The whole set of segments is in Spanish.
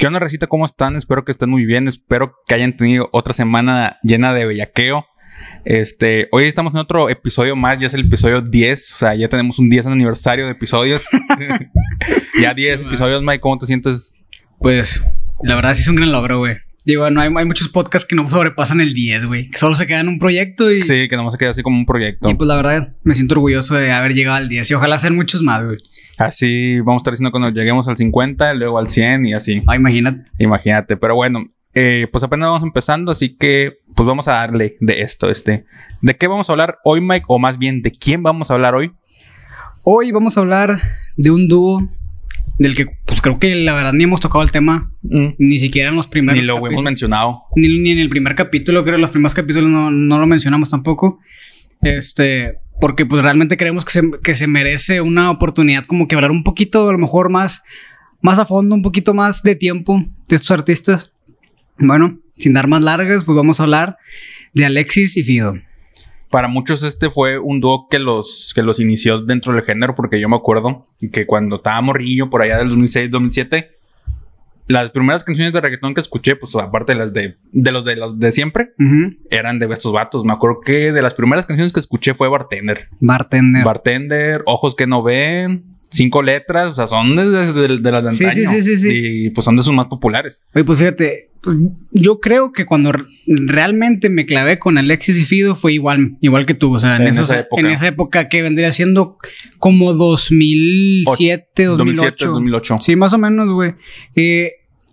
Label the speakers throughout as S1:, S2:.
S1: ¿Qué onda, recita? ¿Cómo están? Espero que estén muy bien. Espero que hayan tenido otra semana llena de bellaqueo. Este, hoy estamos en otro episodio más, ya es el episodio 10, o sea, ya tenemos un 10 aniversario de episodios. ya 10 episodios, Mike, ¿cómo te sientes?
S2: Pues, la verdad sí es un gran logro, güey. Digo, no hay, hay muchos podcasts que no sobrepasan el 10, güey. Que solo se quedan en un proyecto y...
S1: Sí, que no se queda así como un proyecto.
S2: Y pues la verdad, me siento orgulloso de haber llegado al 10 y ojalá sean muchos más, güey.
S1: Así vamos a estar diciendo cuando lleguemos al 50, luego al 100 y así.
S2: Ah, imagínate.
S1: Imagínate, pero bueno, eh, pues apenas vamos empezando, así que pues vamos a darle de esto, este. ¿De qué vamos a hablar hoy, Mike? O más bien, ¿de quién vamos a hablar hoy?
S2: Hoy vamos a hablar de un dúo del que pues creo que la verdad ni hemos tocado el tema,
S1: Mm.
S2: ni siquiera en los primeros
S1: Ni lo hemos mencionado.
S2: ni, ni en el primer capítulo, creo que los primeros capítulos no, no lo mencionamos tampoco. Este, porque pues realmente creemos que se, que se merece una oportunidad como que hablar un poquito, a lo mejor más, más a fondo, un poquito más de tiempo de estos artistas. Bueno, sin dar más largas, pues vamos a hablar de Alexis y Fido.
S1: Para muchos este fue un dúo que los, que los inició dentro del género, porque yo me acuerdo que cuando estaba morrillo por allá del 2006-2007, las primeras canciones de reggaetón que escuché, pues aparte de las de, de los de los de siempre, eran de estos vatos. Me acuerdo que de las primeras canciones que escuché fue Bartender.
S2: Bartender.
S1: Bartender, Ojos que no ven, cinco letras, o sea, son de, de- de- de las de
S2: Sí, sí,
S1: antaño.
S2: sí, sí, sí.
S1: Y pues son de sus más populares.
S2: Oye, pues fíjate, pues, yo creo que cuando realmente me clavé con Alexis y Fido fue igual, igual que tú. O sea, en,
S1: En
S2: esos-
S1: esa época.
S2: en esa época que vendría siendo como 2007, 2008.
S1: 2007, 2008.
S2: Sí, más o menos, güey. Eh,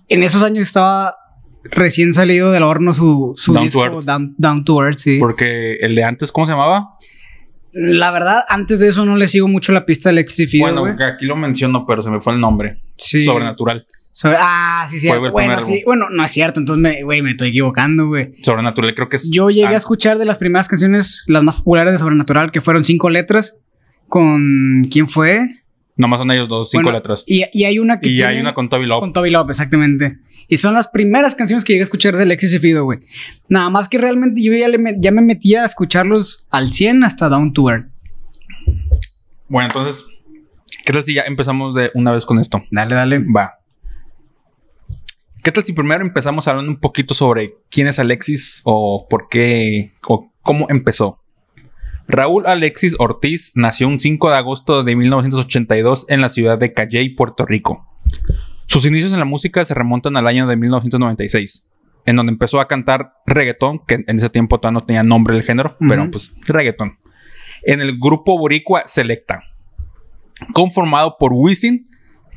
S2: en esos años estaba recién salido del horno su, su
S1: Down to
S2: disco
S1: Earth.
S2: Down, Down to Earth, sí.
S1: Porque el de antes, ¿cómo se llamaba?
S2: La verdad, antes de eso no le sigo mucho la pista de Alexis y Fido,
S1: bueno,
S2: güey.
S1: aquí lo menciono, pero se me fue el nombre.
S2: Sí.
S1: Sobrenatural.
S2: Sobre- ah, sí,
S1: Fue
S2: cierto.
S1: el
S2: Bueno,
S1: primer
S2: sí. Bueno, no es cierto. Entonces, me- güey, me estoy equivocando, güey.
S1: Sobrenatural creo que es...
S2: Yo llegué a escuchar de las primeras canciones, las más populares de Sobrenatural, que fueron cinco letras. Con. ¿Quién fue?
S1: Nomás son ellos dos, cinco
S2: Bueno,
S1: letras.
S2: Y, y hay una que.
S1: Y hay una con Toby Love.
S2: Con Toby Love, exactamente. Y son las primeras canciones que llegué a escuchar de Alexis y Fido, güey. Nada más que realmente yo ya, le me- ya me metía a escucharlos al 100 hasta Down to Earth.
S1: Bueno, entonces, ¿qué tal si ya empezamos de una vez con esto?
S2: Dale, dale.
S1: Va. ¿Qué tal si primero empezamos hablando un poquito sobre quién es Alexis o por qué o cómo empezó? Raúl Alexis Ortiz nació un 5 de agosto de 1982 en la ciudad de Calley, Puerto Rico. Sus inicios en la música se remontan al año de 1996, en donde empezó a cantar reggaetón, que en ese tiempo todavía no tenía nombre el género, pero pues reggaetón, en el grupo boricua Selecta, conformado por Wisin,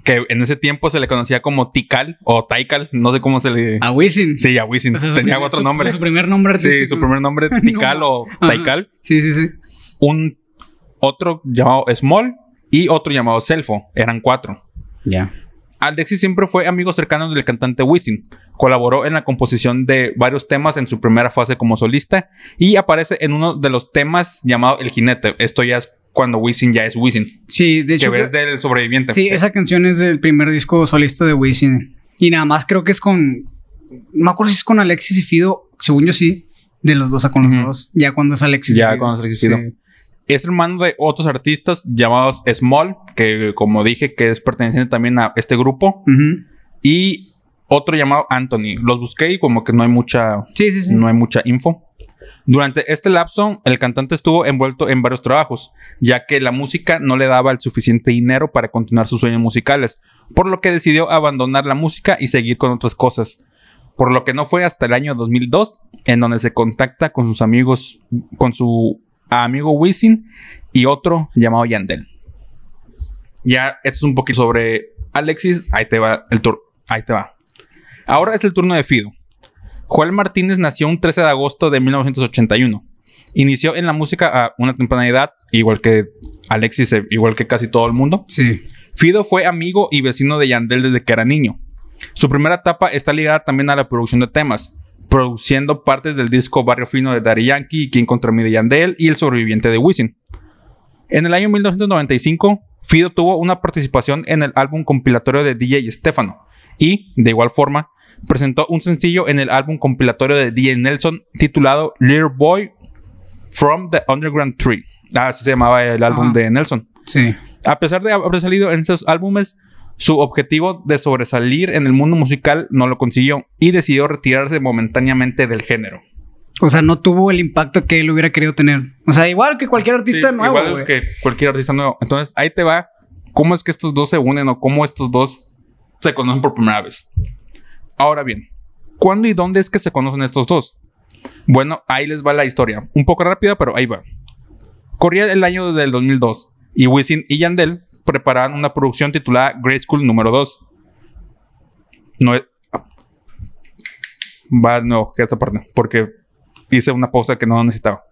S1: que en ese tiempo se le conocía como Tikal o Taikal, no sé cómo se le...
S2: A Wisin.
S1: Sí, a Wisin,
S2: O sea, su
S1: tenía
S2: primer-
S1: otro nombre.
S2: Su primer nombre
S1: Sí, su primer nombre
S2: No.
S1: Tikal o
S2: Ajá.
S1: Taikal.
S2: Sí, sí, sí.
S1: Un otro llamado Small y otro llamado Selfo. Eran cuatro.
S2: Ya.
S1: Alexis siempre fue amigo cercano del cantante Wisin. Colaboró en la composición de varios temas en su primera fase como solista y aparece en uno de los temas llamado El Jinete. Esto ya es cuando Wisin ya es Wisin.
S2: Sí, de
S1: Que
S2: hecho.
S1: ves del sobreviviente.
S2: Sí, esa canción es del primer disco solista de Wisin. Y nada más creo que es con. No me acuerdo si es con Alexis y Fido. Según yo sí. De los dos a con los dos. Ya cuando es Alexis
S1: Ya
S2: y Fido.
S1: cuando es Alexis y Fido.
S2: Sí.
S1: Es hermano de otros artistas llamados Small, que como dije que es perteneciente también a este grupo. Y otro llamado Anthony. Los busqué y como que no hay mucha,
S2: Sí, sí, sí.
S1: no hay mucha info. Durante este lapso, el cantante estuvo envuelto en varios trabajos, ya que la música no le daba el suficiente dinero para continuar sus sueños musicales, por lo que decidió abandonar la música y seguir con otras cosas. Por lo que no fue hasta el año 2002 en donde se contacta con sus amigos, con su amigo Wisin y otro llamado Yandel. Ya, esto es un poquito sobre Alexis. Ahí te va el tour. Ahí te va. Ahora es el turno de Fido. Joel Martínez nació un 13 de agosto de 1981. Inició en la música a una temprana edad, igual que Alexis, eh, igual que casi todo el mundo.
S2: Sí.
S1: Fido fue amigo y vecino de Yandel desde que era niño. Su primera etapa está ligada también a la producción de temas, produciendo partes del disco Barrio Fino de Daddy Yankee, Quien contra mí de Yandel y El sobreviviente de Wisin. En el año 1995, Fido tuvo una participación en el álbum compilatorio de DJ Stefano y, de igual forma, presentó un sencillo en el álbum compilatorio de DJ Nelson titulado Little Boy from the Underground Tree. Ah, así se llamaba el álbum
S2: Ajá.
S1: de Nelson.
S2: Sí.
S1: A pesar de haber salido en esos álbumes, Su objetivo de sobresalir en el mundo musical no lo consiguió y decidió retirarse momentáneamente del género.
S2: O sea, no tuvo el impacto que él hubiera querido tener. O sea, igual que cualquier artista
S1: Sí,
S2: nuevo.
S1: Igual que cualquier artista nuevo. Entonces, ahí te va. ¿Cómo es que estos dos se unen o cómo estos dos se conocen por primera vez? Ahora bien, ¿cuándo y dónde es que se conocen estos dos? Bueno, ahí les va la historia. Un poco rápida, pero ahí va. Corría el año del 2002 y Wisin y Yandel preparaban una producción titulada Grade School número 2. No es... Va, no, que esta parte, porque hice una pausa que no necesitaba.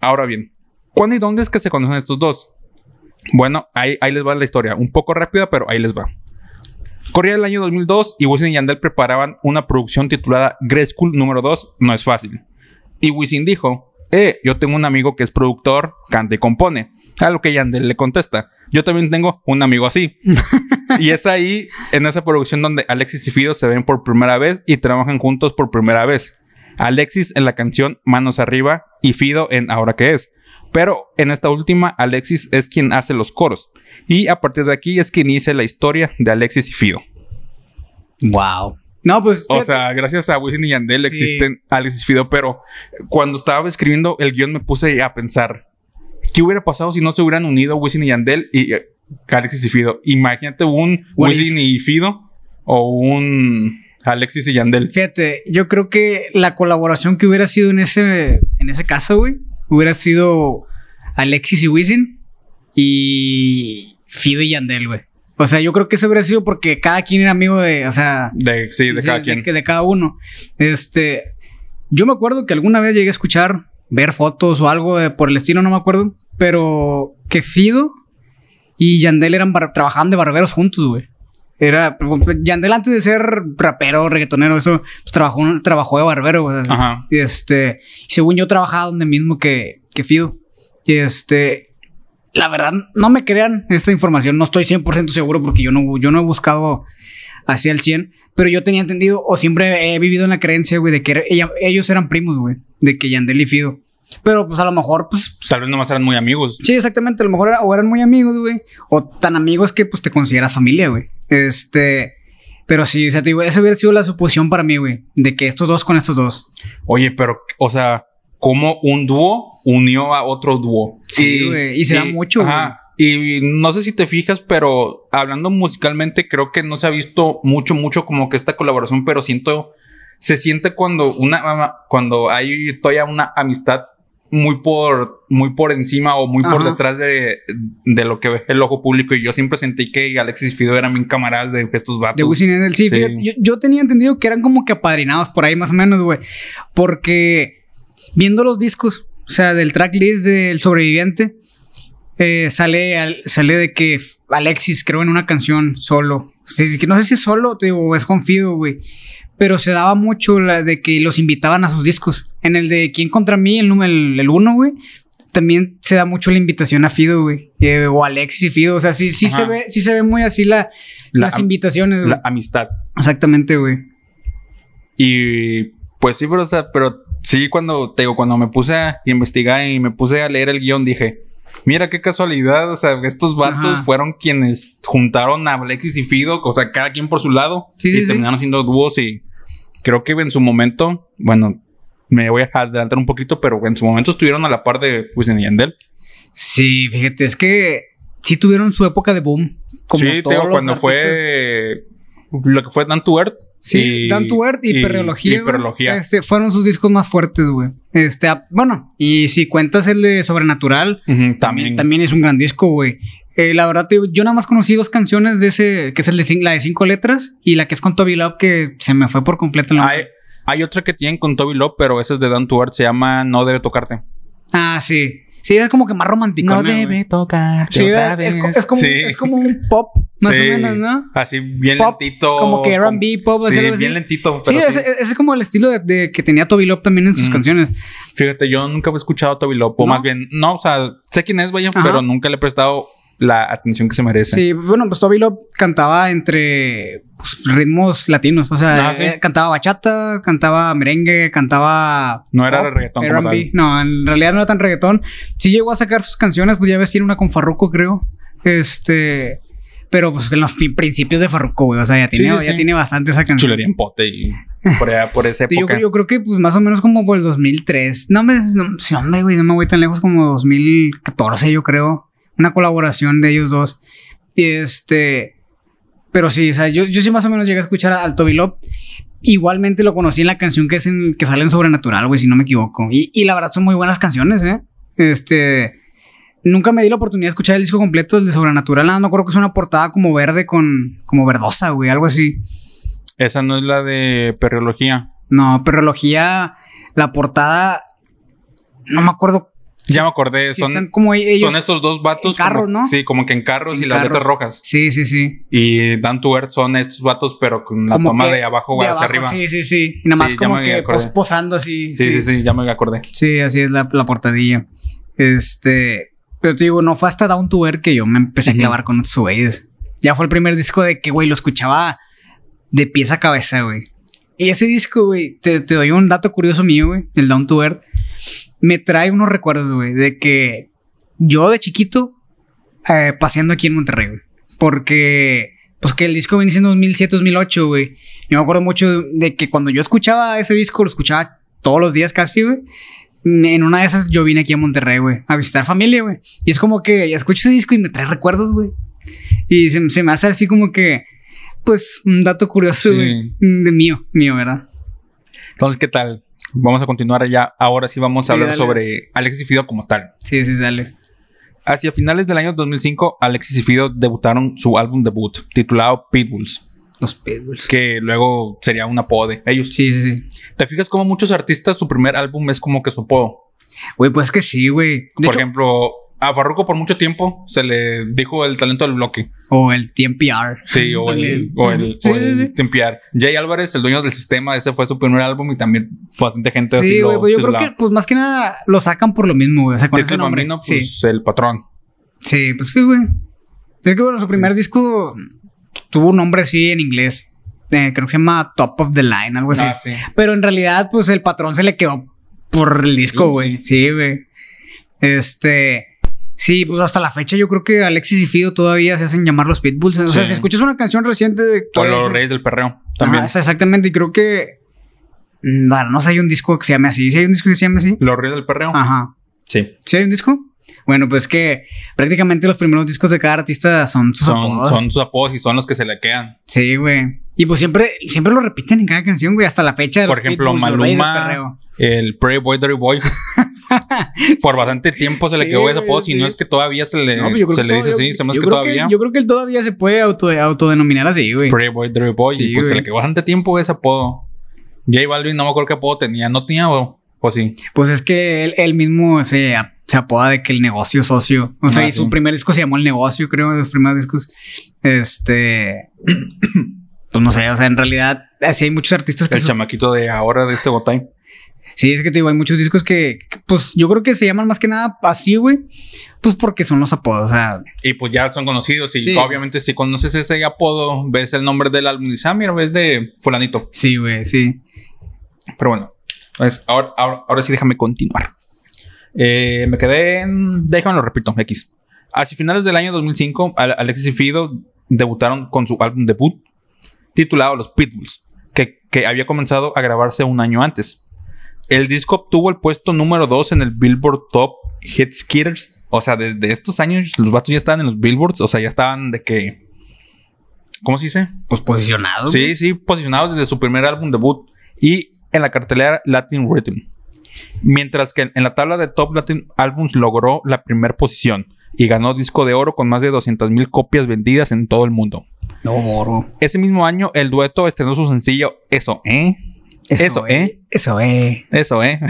S1: Ahora bien, ¿cuándo y dónde es que se conocen estos dos? Bueno, ahí, ahí les va la historia. Un poco rápida, pero ahí les va. Corría el año 2002 y Wisin y Yandel preparaban una producción titulada Grade School número 2, No es fácil. Y Wisin dijo, eh, yo tengo un amigo que es productor, canta y compone. A lo que Yandel le contesta, yo también tengo un amigo así. y es ahí, en esa producción, donde Alexis y Fido se ven por primera vez y trabajan juntos por primera vez. Alexis en la canción Manos Arriba y Fido en Ahora que es. Pero en esta última, Alexis es quien hace los coros. Y a partir de aquí es quien inicia la historia de Alexis y Fido.
S2: Wow. No, pues.
S1: O sea, gracias a Wisin y Yandel
S2: Sí.
S1: existen Alexis y Fido. Pero cuando estaba escribiendo el guion me puse a pensar, ¿qué hubiera pasado si no se hubieran unido Wisin y Yandel y eh, Alexis y Fido? Imagínate un
S2: What
S1: Wisin y Fido o un Alexis y Yandel.
S2: Fíjate, yo creo que la colaboración que hubiera sido en ese, en ese caso, güey, hubiera sido Alexis y Wisin y Fido y Yandel, güey. O sea, yo creo que eso hubiera sido porque cada quien era amigo de, o sea,
S1: De, sí, de
S2: sí,
S1: cada quien.
S2: que de cada uno. Este, yo me acuerdo que alguna vez llegué a escuchar, ver fotos o algo de- por el estilo, no me acuerdo, pero que Fido y Yandel eran trabajaban de barberos juntos, güey. Era Yandel antes de ser rapero, reggaetonero, eso pues, trabajó, trabajó de barbero, güey.
S1: Ajá.
S2: Y este, según yo trabajaba donde mismo que, que Fido. Y este, la verdad, no me crean esta información, no estoy 100% seguro porque yo no, yo no he buscado hacia el 100, pero yo tenía entendido o siempre he vivido en la creencia, güey, de que era- ella- ellos eran primos, güey, de que Yandel y Fido. Pero pues a lo mejor, pues
S1: Tal vez nomás eran muy amigos.
S2: Sí, exactamente. A lo mejor era- o eran muy amigos, güey. O tan amigos que pues te consideras familia, güey. Este. Pero sí, o sea, te digo, esa hubiera sido la suposición para mí, güey. De que estos dos con estos dos.
S1: Oye, pero, o sea, como un dúo unió a otro dúo.
S2: Sí, güey, y se da mucho,
S1: ajá. Y no sé si te fijas, pero hablando musicalmente, creo que no se ha visto mucho, mucho como que esta colaboración, pero siento, se siente cuando una, cuando hay todavía una amistad muy por, muy por encima o muy por detrás de, de lo que ve el ojo público. Y yo siempre sentí que Alexis y Fido eran bien camaradas de estos vatos.
S2: De Wisin. Sí,
S1: Sí.
S2: fíjate, yo, yo tenía entendido que eran como que apadrinados por ahí más o menos, güey. Porque viendo los discos, o sea, del tracklist del sobreviviente, eh, sale, al- sale de que Alexis creó en una canción solo. Que no sé si es solo te digo, o es con Fido, güey. Pero se daba mucho la de que los invitaban a sus discos. En el de ¿Quién contra mí? El número, el, el uno, güey. También se da mucho la invitación a Fido, güey. Eh, o Alexis y Fido. O sea, sí, sí
S1: Ajá.
S2: se ve, sí se ve muy así la,
S1: La-
S2: las invitaciones, güey.
S1: La amistad.
S2: Exactamente, güey.
S1: Y pues sí, pero, o sea, pero sí, cuando te digo, cuando me puse a investigar y me puse a leer el guion, dije, mira qué casualidad, o sea, estos vatos
S2: Ajá.
S1: fueron quienes juntaron a Alexis y Fido, o sea, cada quien por su lado,
S2: Sí,
S1: y
S2: sí, sí.
S1: terminaron siendo dúos y creo que en su momento, bueno, me voy a adelantar un poquito, pero en su momento estuvieron a la par de Wisin y Yandel.
S2: Sí, fíjate, es que sí tuvieron su época de boom. Como
S1: sí,
S2: todos
S1: digo, cuando
S2: artistas.
S1: fue lo que fue Dan to Earth.
S2: Sí,
S1: y-
S2: Dan to Earth y, Perreología.
S1: Y Perreología.
S2: Este, fueron sus discos más fuertes, güey. Este, ah, bueno, y si cuentas el de Sobrenatural, también,
S1: también.
S2: también es un gran disco, güey. Eh, la verdad, yo nada más conocí dos canciones de ese, que es el de la de cinco letras y la que es con Toby Love, que se me fue por completo el.
S1: Hay, hay otra que tienen con Toby Love, pero esa es de Dan to Earth, se llama No debe tocarte.
S2: Ah, sí. Sí, es como que más romántico.
S1: tocarte
S2: Sí, es, co- es como,
S1: Sí.
S2: es como un pop, más
S1: Sí.
S2: o menos, ¿no?
S1: Así bien
S2: Pop,
S1: lentito.
S2: Como que R&B, pop, así,
S1: Sí,
S2: algo así.
S1: bien lentito.
S2: Sí,
S1: Pero sí,
S2: ese, ese es como el estilo de, de que tenía Toby Love también en sus
S1: Mm.
S2: canciones.
S1: Fíjate, yo nunca he escuchado a Toby Love. O
S2: ¿No?
S1: más bien, no, o sea, sé quién es, vaya,
S2: Ajá.
S1: pero nunca le he prestado la atención que se merece.
S2: Sí, bueno, pues Toby Love cantaba entre pues, ritmos latinos. O sea,
S1: Ah, sí.
S2: eh, cantaba bachata, cantaba merengue, cantaba.
S1: No era
S2: pop,
S1: reggaetón como tal.
S2: No, en realidad no era tan reggaetón. Sí llegó a sacar sus canciones, pues ya ves, tiene una con Farruko, creo. Este. Pero pues en los principios de Farruko, güey. O sea, ya tiene,
S1: sí,
S2: ya tiene bastante esa canción.
S1: Chulería en pote y por, allá, por esa
S2: Yo,
S1: época.
S2: creo- yo creo que pues, más o menos como por el 2003. No me, no, sí, hombre, güey, no me voy tan lejos como 2014, yo creo. Una colaboración de ellos dos. Y este. Pero sí, o sea, yo, yo sí más o menos llegué a escuchar al Toby Lop. Igualmente lo conocí en la canción que es en, que sale en Sobrenatural, güey, si no me equivoco. Y, y la verdad son muy buenas canciones, ¿eh? Este. Nunca me di la oportunidad de escuchar el disco completo, el de Sobrenatural. Nada, me acuerdo que es una portada como verde con. como verdosa, güey, algo así.
S1: Esa no es la de perreología.
S2: No, perrología, la portada, no me acuerdo.
S1: Ya me acordé. son,
S2: están como ellos.
S1: son estos dos vatos.
S2: en carros,
S1: como-
S2: ¿no?
S1: Sí, como que en carros
S2: En
S1: y las letras rojas.
S2: Sí, sí, sí.
S1: Y Dan to Earth son estos vatos, pero con la
S2: Como
S1: toma de abajo
S2: de
S1: hacia
S2: abajo,
S1: arriba.
S2: Sí, sí, sí. Y nada más
S1: Sí,
S2: como que posando así.
S1: Sí, sí, sí, ya me acordé.
S2: Sí, así es la, la portadilla. Este. Pero te digo, no fue hasta Down to Earth que yo me empecé a clavar con estos güeyes. Ya fue el primer disco de que, güey, lo escuchaba de pies a cabeza, güey. Y ese disco, güey, te, te doy un dato curioso mío, güey, el Down to Earth. Me trae unos recuerdos, güey, de que yo de chiquito, eh, paseando aquí en Monterrey, güey. Porque, pues que el disco viene siendo 2007, 2008, güey. Yo me acuerdo mucho de que cuando yo escuchaba ese disco, lo escuchaba todos los días casi, güey. En una de esas yo vine aquí a Monterrey, güey, a visitar familia, güey. Y es como que escucho ese disco y me trae recuerdos, güey. Y se, se me hace así como que, pues, un dato curioso,
S1: Sí.
S2: güey. De mío, mío, ¿verdad?
S1: Entonces, ¿qué tal? Vamos a continuar ya. Ahora sí vamos a
S2: Sí,
S1: hablar
S2: dale.
S1: sobre Alexis y Fido como tal.
S2: Sí, sí, dale.
S1: Hacia finales del año 2005, Alexis y Fido debutaron su álbum debut, titulado Pitbulls,
S2: Los Pitbulls.
S1: que luego sería un apodo de ellos.
S2: Sí, sí, sí.
S1: ¿Te fijas cómo muchos artistas su primer álbum es como que su apodo?
S2: Güey, pues que sí, güey.
S1: Por
S2: hecho-
S1: ejemplo, a Farruko por mucho tiempo se le dijo el talento del bloque.
S2: O el TMPR.
S1: Sí, o el, o el,
S2: Sí,
S1: o
S2: sí,
S1: el
S2: sí.
S1: Tempiar. Jay Álvarez, el dueño del sistema, ese fue su primer álbum y también bastante gente así
S2: Sí, güey, pues yo creo que, pues más que nada, lo sacan por lo mismo, güey. O sea, con ese
S1: el
S2: nombre.
S1: Bambino,
S2: sí.
S1: pues el patrón.
S2: Sí, pues sí, güey. Es que bueno, su primer disco tuvo un nombre así en inglés. Eh, creo que se llama Top of the Line, algo así.
S1: Ah.
S2: Pero en realidad, pues el patrón se le quedó por el disco, güey. Sí, güey. Este. Sí, pues hasta la fecha yo creo que Alexis y Fido todavía se hacen llamar los Pitbulls. O sea,
S1: Sí.
S2: si escuchas una canción reciente de.
S1: O los Reyes del Perreo. También.
S2: exactamente. Y creo que. mm, No, no sé, hay un disco que se llame así. ¿Sí hay un disco que se llame así?
S1: Los Reyes del Perreo.
S2: Ajá.
S1: Sí.
S2: ¿Sí hay un disco? Bueno, pues que prácticamente los primeros discos de cada artista son sus
S1: Son,
S2: apodos.
S1: son sus apodos y son los que se le quedan.
S2: Sí, güey. Y pues siempre, siempre lo repiten en cada canción, güey, hasta la fecha de
S1: Por
S2: los
S1: ejemplo,
S2: Pitbulls,
S1: Maluma, el Pretty Boy, Dirty Boy. Por bastante tiempo se le
S2: Sí,
S1: quedó ese apodo. Si no es que todavía se le,
S2: No, creo
S1: se
S2: que
S1: le dice así. Se que
S2: creo
S1: todavía.
S2: yo creo que él todavía se puede auto, autodenominar así, güey.
S1: Pretty Boy, Dirty Boy.
S2: Sí,
S1: y pues se le quedó bastante tiempo ese apodo. J Balvin, no me acuerdo qué apodo tenía. ¿No tenía o, o sí?
S2: Pues es que él, él mismo se, se apoda de que el negocio socio. O sea,
S1: Ah,
S2: y su primer disco se llamó El Negocio, creo, de los primeros discos. Este. pues no sé, o sea, en realidad, así hay muchos artistas que.
S1: El chamaquito de ahora de este Gotay.
S2: Sí, es que te digo, hay muchos discos que, que, pues yo creo que se llaman más que nada así, güey. Pues porque son los apodos, o sea,
S1: Y pues ya son conocidos. Y
S2: Sí.
S1: obviamente, si conoces ese apodo, ves el nombre del álbum y dices, ah, mira, ves de Fulanito.
S2: sí, güey, sí.
S1: Pero bueno, pues ahora, ahora, ahora sí déjame continuar. Eh, me quedé en... Déjame lo repito, X. Hacia finales del año 2005, Al- Alexis y Fido debutaron con su álbum debut titulado Los Pitbulls, que, que había comenzado a grabarse un año antes. El disco obtuvo el puesto número 2 en el Billboard Top Hit Skitters. O sea, desde estos años los vatos ya estaban en los Billboards. O sea, ya estaban de que... ¿Cómo se dice?
S2: Pues posicionados.
S1: Sí, sí, posicionados desde su primer álbum debut y en la cartelera Latin Rhythm. Mientras que en la tabla de Top Latin Albums logró la primera posición y ganó disco de oro con más de 200.000 copias vendidas en todo el mundo.
S2: No, morro.
S1: Ese mismo año el dueto estrenó su sencillo Eso, ¿eh? Eso, ¿eh?
S2: Eso, eh.
S1: Eso, ¿eh?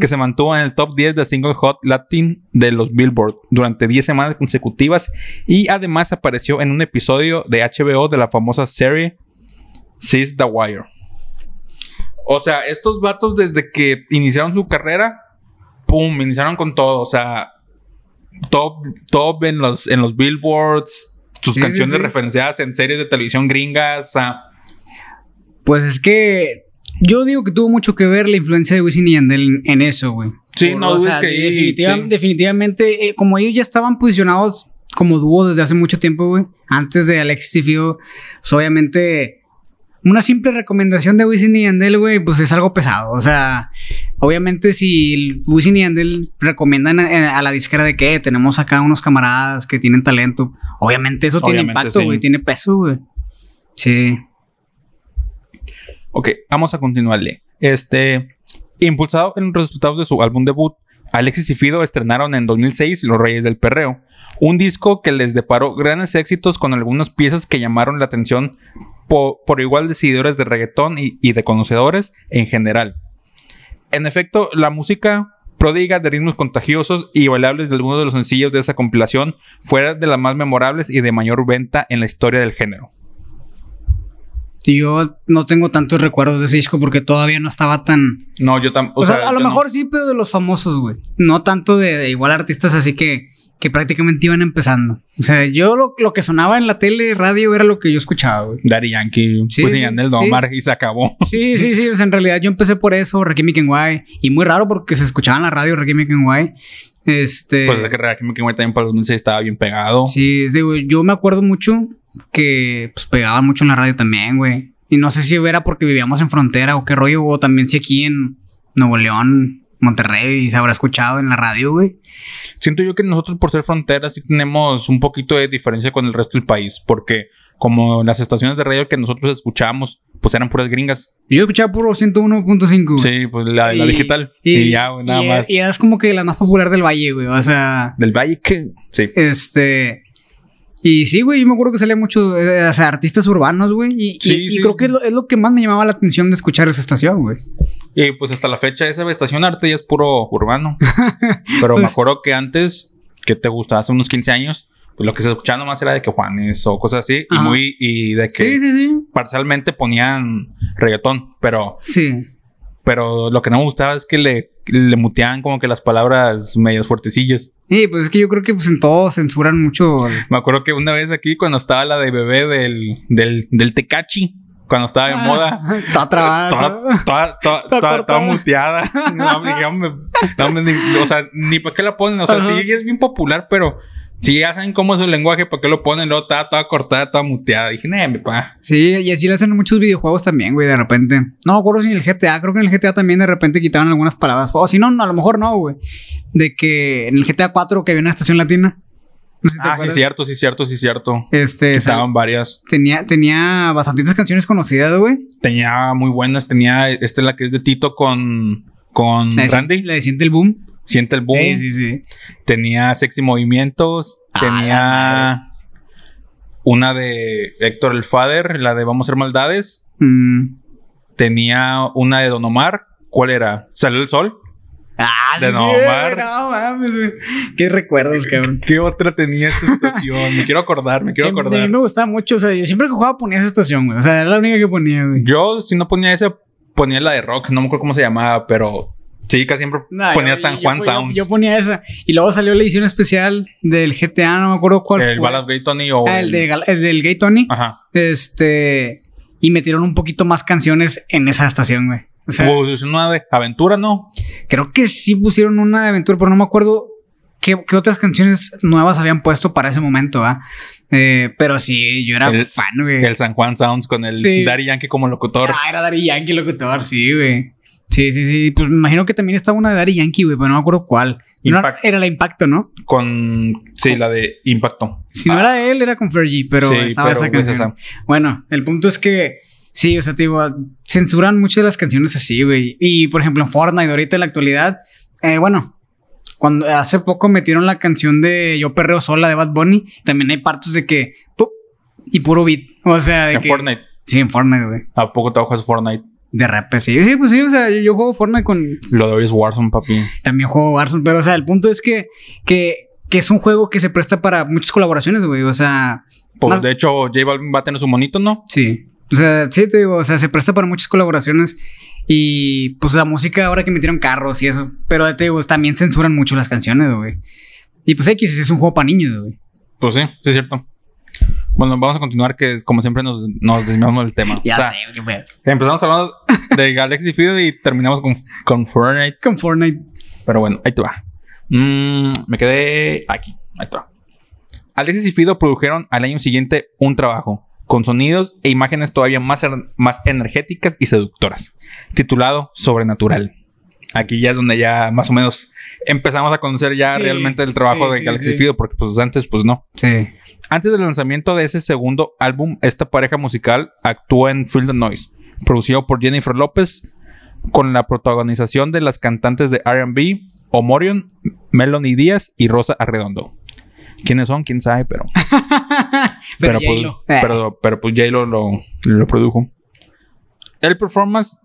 S1: que se mantuvo en el top 10 de Single Hot Latin de los Billboard durante 10 semanas consecutivas y además apareció en un episodio de HBO de la famosa serie Seize the Wire. O sea, estos vatos desde que iniciaron su carrera, pum, iniciaron con todo, o sea, top, top en los, en los Billboards, sus
S2: Sí, sí,
S1: canciones
S2: sí.
S1: referenciadas en series de televisión gringas, o sea,
S2: Pues es que yo digo que tuvo mucho que ver la influencia de Wisin y Yandel en, en eso, güey.
S1: Sí,
S2: Por-
S1: no
S2: o
S1: dudes
S2: sea,
S1: que ahí,
S2: definitiva-
S1: sí.
S2: definitivamente, eh, como ellos ya estaban posicionados como dúo desde hace mucho tiempo, güey. Antes de Alexis y Fio, pues, obviamente una simple recomendación de Wisin y Yandel, güey, pues es algo pesado. O sea, obviamente si Wisin y Yandel recomiendan a, la disquera de que tenemos acá unos camaradas que tienen talento, obviamente eso tiene impacto, güey, tiene peso, güey. Sí.
S1: Ok, vamos a continuarle. Este, impulsado en los resultados de su álbum debut, Alexis y Fido estrenaron en 2006 Los Reyes del Perreo, un disco que les deparó grandes éxitos con algunas piezas que llamaron la atención por, igual de seguidores de reggaetón y, de conocedores en general. En efecto, la música prodiga de ritmos contagiosos y bailables de algunos de los sencillos de esa compilación fuera de las más memorables y de mayor venta en la historia del género.
S2: Yo no tengo tantos recuerdos de ese disco porque todavía no estaba tan.
S1: No, yo tampoco.
S2: O, sea, a lo mejor sí, pero de los famosos, güey. No tanto de, igual artistas así que que prácticamente iban empezando. O sea, yo lo, que sonaba en la tele, radio, era lo que yo escuchaba, güey.
S1: Daddy Yankee, sí, pues en el Domar y se acabó.
S2: Sí, sí, sí. O sea, en realidad yo empecé por eso, Rakim Kenway. Y muy raro porque se escuchaba en la radio Rakim Kenway. Este...
S1: Pues es que Rakim Kenway también para los 2006 estaba bien pegado.
S2: Sí, sí, güey. Yo me acuerdo mucho que pues pegaba mucho en la radio también, güey. Y no sé si era porque vivíamos en frontera o qué rollo, o también si aquí en Nuevo León Monterrey se habrá escuchado en la radio, güey.
S1: Siento yo que nosotros por ser frontera sí tenemos un poquito de diferencia con el resto del país, porque como las estaciones de radio que nosotros escuchábamos, pues eran puras gringas.
S2: Yo escuchaba puro 101.5.
S1: Sí, pues la, digital. Y, ya, güey, nada más.
S2: Y es como que la más popular del Valle, güey. O sea.
S1: Del Valle, ¿qué? Sí.
S2: Este. Y sí, güey, yo me acuerdo que salía mucho, eh, o sea, artistas urbanos, güey. Y, y, creo que es lo, que más me llamaba la atención de escuchar esa estación, güey.
S1: Y pues hasta la fecha esa estación arte ya es puro urbano. Pero me pues acuerdo que antes, que te gustaba hace unos 15 años, pues lo que se escuchaba nomás era de que Juanes o cosas así. Y muy, y de que
S2: sí, sí, sí.
S1: parcialmente ponían reggaetón, pero.
S2: Sí.
S1: Pero lo que no me gustaba es que le, le muteaban como que las palabras medio fuertecillas.
S2: Sí, pues es que yo creo que pues en todo censuran mucho.
S1: Me acuerdo que una vez aquí, cuando estaba la de bebé del, del, del Tecachi, cuando estaba de ah, moda.
S2: Toda trabada.
S1: Toda, toda, toda, toda, muteada. no, no, o sea, ni para qué la ponen. O sea, sí es bien popular, pero si ya saben cómo es el lenguaje, ¿para qué lo ponen? Luego estaba toda cortada, toda muteada. Dije, nee, mi pa.
S2: Sí, y así lo hacen en muchos videojuegos también, güey, de repente. No me acuerdo si en el GTA, creo que en el GTA también de repente quitaban algunas palabras. O si no, no a lo mejor no, güey. De que en el GTA 4 que había una estación latina.
S1: ah, sí, cierto, sí, cierto, sí, cierto.
S2: Este.
S1: Quitaban varias.
S2: Tenía, tenía bastantes canciones conocidas, güey.
S1: Tenía muy buenas. Tenía, esta es la que es de Tito con, con
S2: Randy. La de Siente el Boom.
S1: Siente el boom.
S2: Sí, sí, sí.
S1: Tenía sexy movimientos. Ah, tenía una de Héctor el Father, la de Vamos a hacer maldades.
S2: Mm.
S1: Tenía una de Don Omar. ¿Cuál era? ¿Salió el sol?
S2: Ah, de
S1: Don Omar.
S2: No mames, Qué recuerdos, cabrón.
S1: ¿Qué otra tenía esa estación? me quiero acordar, me quiero acordar.
S2: A mí me gustaba mucho. O sea, yo siempre que jugaba ponía esa estación, güey. O sea, era la única que ponía, güey.
S1: Yo, si no ponía esa, ponía la de rock. No me acuerdo cómo se llamaba, pero Sí, casi siempre ponía San Juan Sounds.
S2: Yo, ponía esa. Y luego salió la edición especial del GTA, no me acuerdo cuál
S1: el fue. El Gay Tony o.
S2: Ah, el, del Gay Tony.
S1: Ajá.
S2: Este. Y metieron un poquito más canciones en esa estación, güey.
S1: O sea, una de aventura, ¿no?
S2: Creo que sí pusieron una de aventura, pero no me acuerdo qué, otras canciones nuevas habían puesto para ese momento, ¿ah? pero sí, yo era fan, güey.
S1: El San Juan Sounds con el Daddy Yankee como locutor.
S2: Ah, era Daddy Yankee locutor, sí, güey. Sí, sí, sí. Pues me imagino que también estaba una de Daddy Yankee, güey, pero no me acuerdo cuál. era la Impacto, ¿no?
S1: Con. Sí, la de Impacto.
S2: Si no era él, era con Fergie, pero estaba esa pues canción. Bueno, el punto es que. Sí, o sea, te digo, censuran muchas de las canciones así, güey. Y por ejemplo, en Fortnite, ahorita en la actualidad, eh, bueno, cuando hace poco metieron la canción de Yo Perreo Sola de Bad Bunny, también hay partes de que. y puro beat. O sea, de
S1: en Fortnite.
S2: Sí, en Fortnite, güey.
S1: ¿A poco trabajas Fortnite?
S2: De rap, sí. Sí, pues sí, o sea, yo, juego Fortnite con.
S1: Lo de hoy es Warzone, papi.
S2: También juego Warzone, pero o sea, el punto es que, que, que es un juego que se presta para muchas colaboraciones, güey. O sea.
S1: Pues de hecho, J Balvin va a tener su monito, ¿no?
S2: Sí. O sea, sí, te digo, o sea, se presta para muchas colaboraciones. Y pues la música ahora que metieron carros y eso. Pero te digo, también censuran mucho las canciones, güey. Y pues X es un juego para niños, güey.
S1: Pues sí, sí es cierto. Bueno, vamos a continuar que como siempre nos, nos desviamos del tema.
S2: ya sé, qué pedo.
S1: Empezamos hablando de Galaxy Field y terminamos con, con Fortnite.
S2: Con Fortnite.
S1: Pero bueno, ahí te va. Mm, me quedé aquí. Ahí te va. Alexis y Fido produjeron al año siguiente un trabajo, con sonidos e imágenes todavía más, er- más energéticas y seductoras, titulado Sobrenatural. Aquí ya es donde ya más o menos empezamos a conocer ya
S2: Sí,
S1: realmente el trabajo
S2: sí,
S1: de
S2: sí,
S1: Alexis y
S2: sí.
S1: Fido, porque pues antes pues no.
S2: Sí.
S1: Antes del lanzamiento de ese segundo álbum, esta pareja musical actuó en Feel the Noise, producido por Jennifer López, con la protagonización de las cantantes de RB, Omorion, Melanie Díaz y Rosa Arredondo. ¿Quiénes son? ¿Quién sabe? Pero,
S2: Pero,
S1: pues,
S2: J-Lo. Eh.
S1: pero, pero pues J-Lo lo, lo produjo. El performance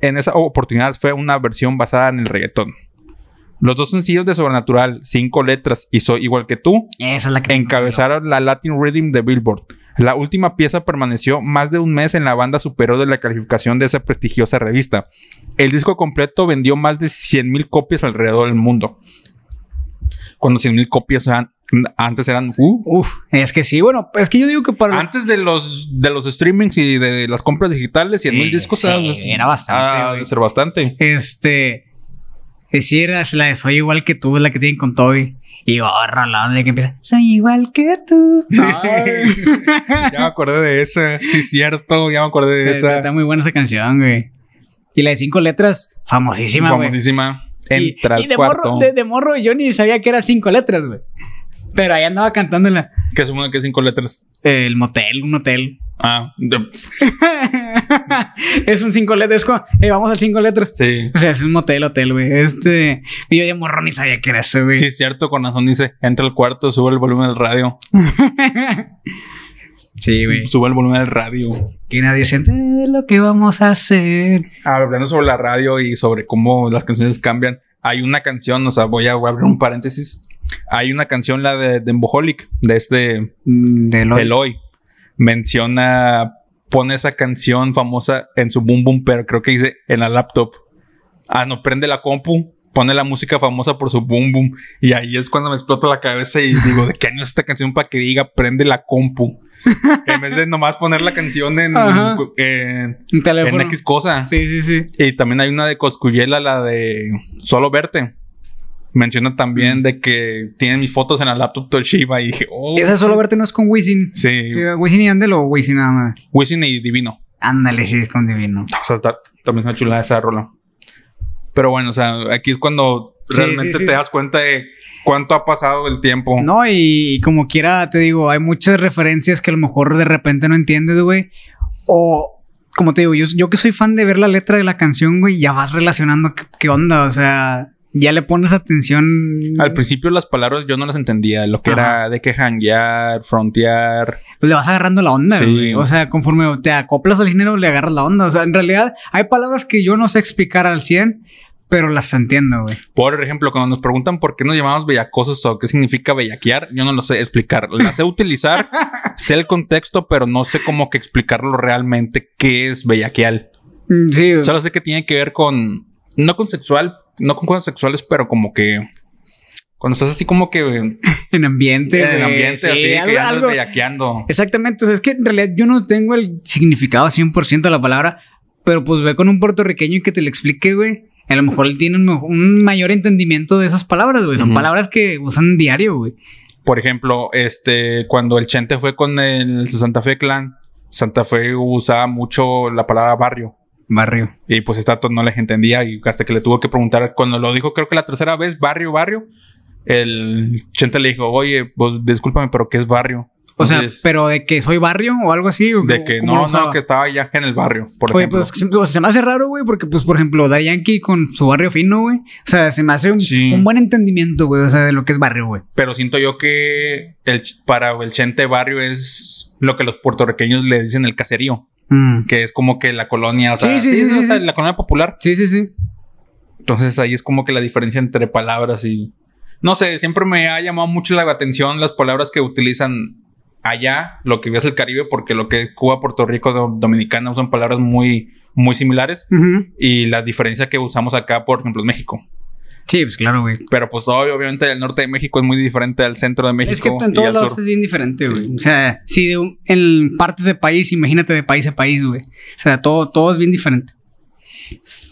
S1: en esa oportunidad fue una versión basada en el reggaetón. Los dos sencillos de Sobrenatural, Cinco Letras y Soy Igual que Tú,
S2: Esa es la que
S1: encabezaron la Latin Rhythm de Billboard. La última pieza permaneció más de un mes en la banda superior de la calificación de esa prestigiosa revista. El disco completo vendió más de 100.000 copias alrededor del mundo. Cuando 100.000 copias eran- antes eran... uh,
S2: Uf, es que sí, bueno, es que yo digo que para.
S1: antes de los, de los streamings y de las compras digitales, 100.000
S2: Sí,
S1: discos
S2: sí, era bastante,
S1: Ah,
S2: güey.
S1: ser bastante.
S2: Este. eh, Sí, era la de Soy igual que tú, la que tienen con Toby. Y oh, rolón de que empieza. Soy igual que tú.
S1: ya me acordé de esa. Sí, cierto, ya me acordé de
S2: Está,
S1: esa.
S2: está muy buena esa canción, güey. Y la de cinco letras, famosísima, güey.
S1: Famosísima.
S2: Y,
S1: Entra
S2: y
S1: al
S2: de,
S1: cuarto.
S2: morro, de, de morro yo ni sabía que era cinco letras, güey. Pero ahí andaba cantándola.
S1: Que supone que es cinco letras.
S2: El motel, un motel.
S1: Ah, de-
S2: es un cinco letras. Es eh, vamos al cinco letras.
S1: sí.
S2: O sea, es un motel, hotel, güey. Este. Y yo de morro ni sabía que era eso, güey.
S1: Sí, es cierto, con razón dice, entra al cuarto, sube el volumen del radio.
S2: sí, güey.
S1: Sube el volumen del radio.
S2: Que nadie de lo que vamos a hacer.
S1: Hablando sobre la radio y sobre cómo las canciones cambian, hay una canción, o sea, voy a, voy a abrir un paréntesis. Hay una canción, la de Demboholic, de este
S2: Mm, De lo
S1: Eloy. Menciona, pone esa canción famosa en su boom boom, pero creo que dice en la laptop. Ah, no, prende la compu, pone la música famosa por su boom boom. Y ahí es cuando me explota la cabeza y digo, ¿de qué año es esta canción para que diga prende la compu? en vez de nomás poner la canción en, en, en X cosa.
S2: Sí, sí, sí.
S1: Y también hay una de Coscuyela, la de Solo Verte. Menciona también de que tienen mis fotos en la laptop todo Shiva y dije, oh.
S2: Esa solo verte no es con Wisin.
S1: Sí,
S2: Sí, Wisin y Andel o Wisin nada más.
S1: Wisin y Divino.
S2: Ándale, sí, es con Divino.
S1: O sea, ta- también es una chulada esa rola. Pero bueno, o sea, aquí es cuando
S2: Sí,
S1: realmente
S2: sí.
S1: te das cuenta de cuánto ha pasado el tiempo.
S2: No, y, y como quiera, te digo, hay muchas referencias que a lo mejor de repente no entiendes, güey. O, como te digo, yo, yo que soy fan de ver la letra de la canción, güey, ya vas relacionando qué, qué onda, o sea, ya le pones atención.
S1: Al principio las palabras yo no las entendía. Lo que
S2: Ajá.
S1: era de que hanguear, frontear.
S2: Pues le vas agarrando la onda,
S1: Sí.
S2: güey. O sea, conforme te acoplas al género, le agarras la onda. O sea, en realidad hay palabras que yo no sé explicar al 100, pero las entiendo, güey.
S1: Por ejemplo, cuando nos preguntan por qué nos llamamos bellacosos o qué significa bellaquear, yo no lo sé explicar. Las sé utilizar, sé el contexto, pero no sé cómo que explicarlo realmente qué es bellaquear.
S2: Mm, Sí,
S1: Solo sé que tiene que ver con, no con sexual, no con cosas sexuales, pero como que cuando estás así como que en
S2: en ambiente, güey.
S1: ambiente
S2: Sí,
S1: así, que
S2: algo-
S1: andas
S2: algo-
S1: bellaqueando.
S2: Exactamente, o sea, es que en realidad yo no tengo el significado 100% de la palabra, pero pues ve con un puertorriqueño y que te lo explique, güey. A lo mejor él tiene un, mayor entendimiento de esas palabras, güey. Son palabras que usan diario, güey.
S1: Por ejemplo, este, cuando el Chente fue con el Santa Fe Clan, Santa Fe usaba mucho la palabra barrio.
S2: Barrio.
S1: Y pues esta no les entendía y hasta que le tuvo que preguntar, cuando lo dijo creo que la tercera vez, barrio, barrio, el Chente le dijo, oye, pues discúlpame, pero ¿qué es barrio?
S2: O sea, pero de que soy barrio o algo así.
S1: de que no, no, que estaba ya en el barrio, por
S2: Oye,
S1: ejemplo.
S2: pues se, o sea, se me hace raro, güey, porque, pues, por ejemplo, Daddy Yankee con su barrio fino, güey. O sea, se me hace un,
S1: Sí.
S2: un buen entendimiento, güey, o sea, de lo que es barrio, güey.
S1: Pero siento yo que el, para el Chente barrio es lo que los puertorriqueños le dicen el caserío,
S2: Mm.
S1: que es como que la colonia, o
S2: Sí,
S1: sea,
S2: sí, sí,
S1: o
S2: sí,
S1: sea,
S2: sí.
S1: la colonia popular.
S2: Sí, sí, sí.
S1: Entonces ahí es como que la diferencia entre palabras y... No sé, siempre me ha llamado mucho la atención las palabras que utilizan allá, lo que es el Caribe, porque lo que es Cuba, Puerto Rico, Do- Dominicana usan palabras muy, muy similares y la diferencia que usamos acá, por ejemplo, en México.
S2: Sí, pues claro, güey.
S1: Pero pues ob- obviamente el norte de México es muy diferente al centro de México
S2: Es que en todos lados
S1: sur.
S2: es bien diferente, güey.
S1: Sí.
S2: O sea, sí, de un- en partes de país, imagínate de país a país, güey. O sea, todo, todo es bien diferente.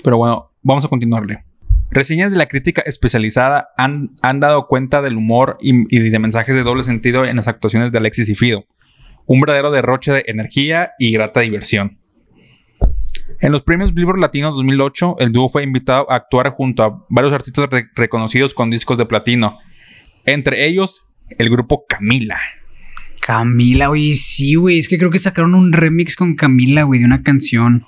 S1: Pero bueno, vamos a continuarle. Reseñas de la crítica especializada han, han dado cuenta del humor y, y de mensajes de doble sentido en las actuaciones de Alexis y Fido. Un verdadero derroche de energía y grata diversión. En los premios Billboard Latino 2008, el dúo fue invitado a actuar junto a varios artistas re- reconocidos con discos de platino. Entre ellos, el grupo Camila.
S2: Camila, güey, sí, güey. Es que creo que sacaron un remix con Camila, güey, de una canción.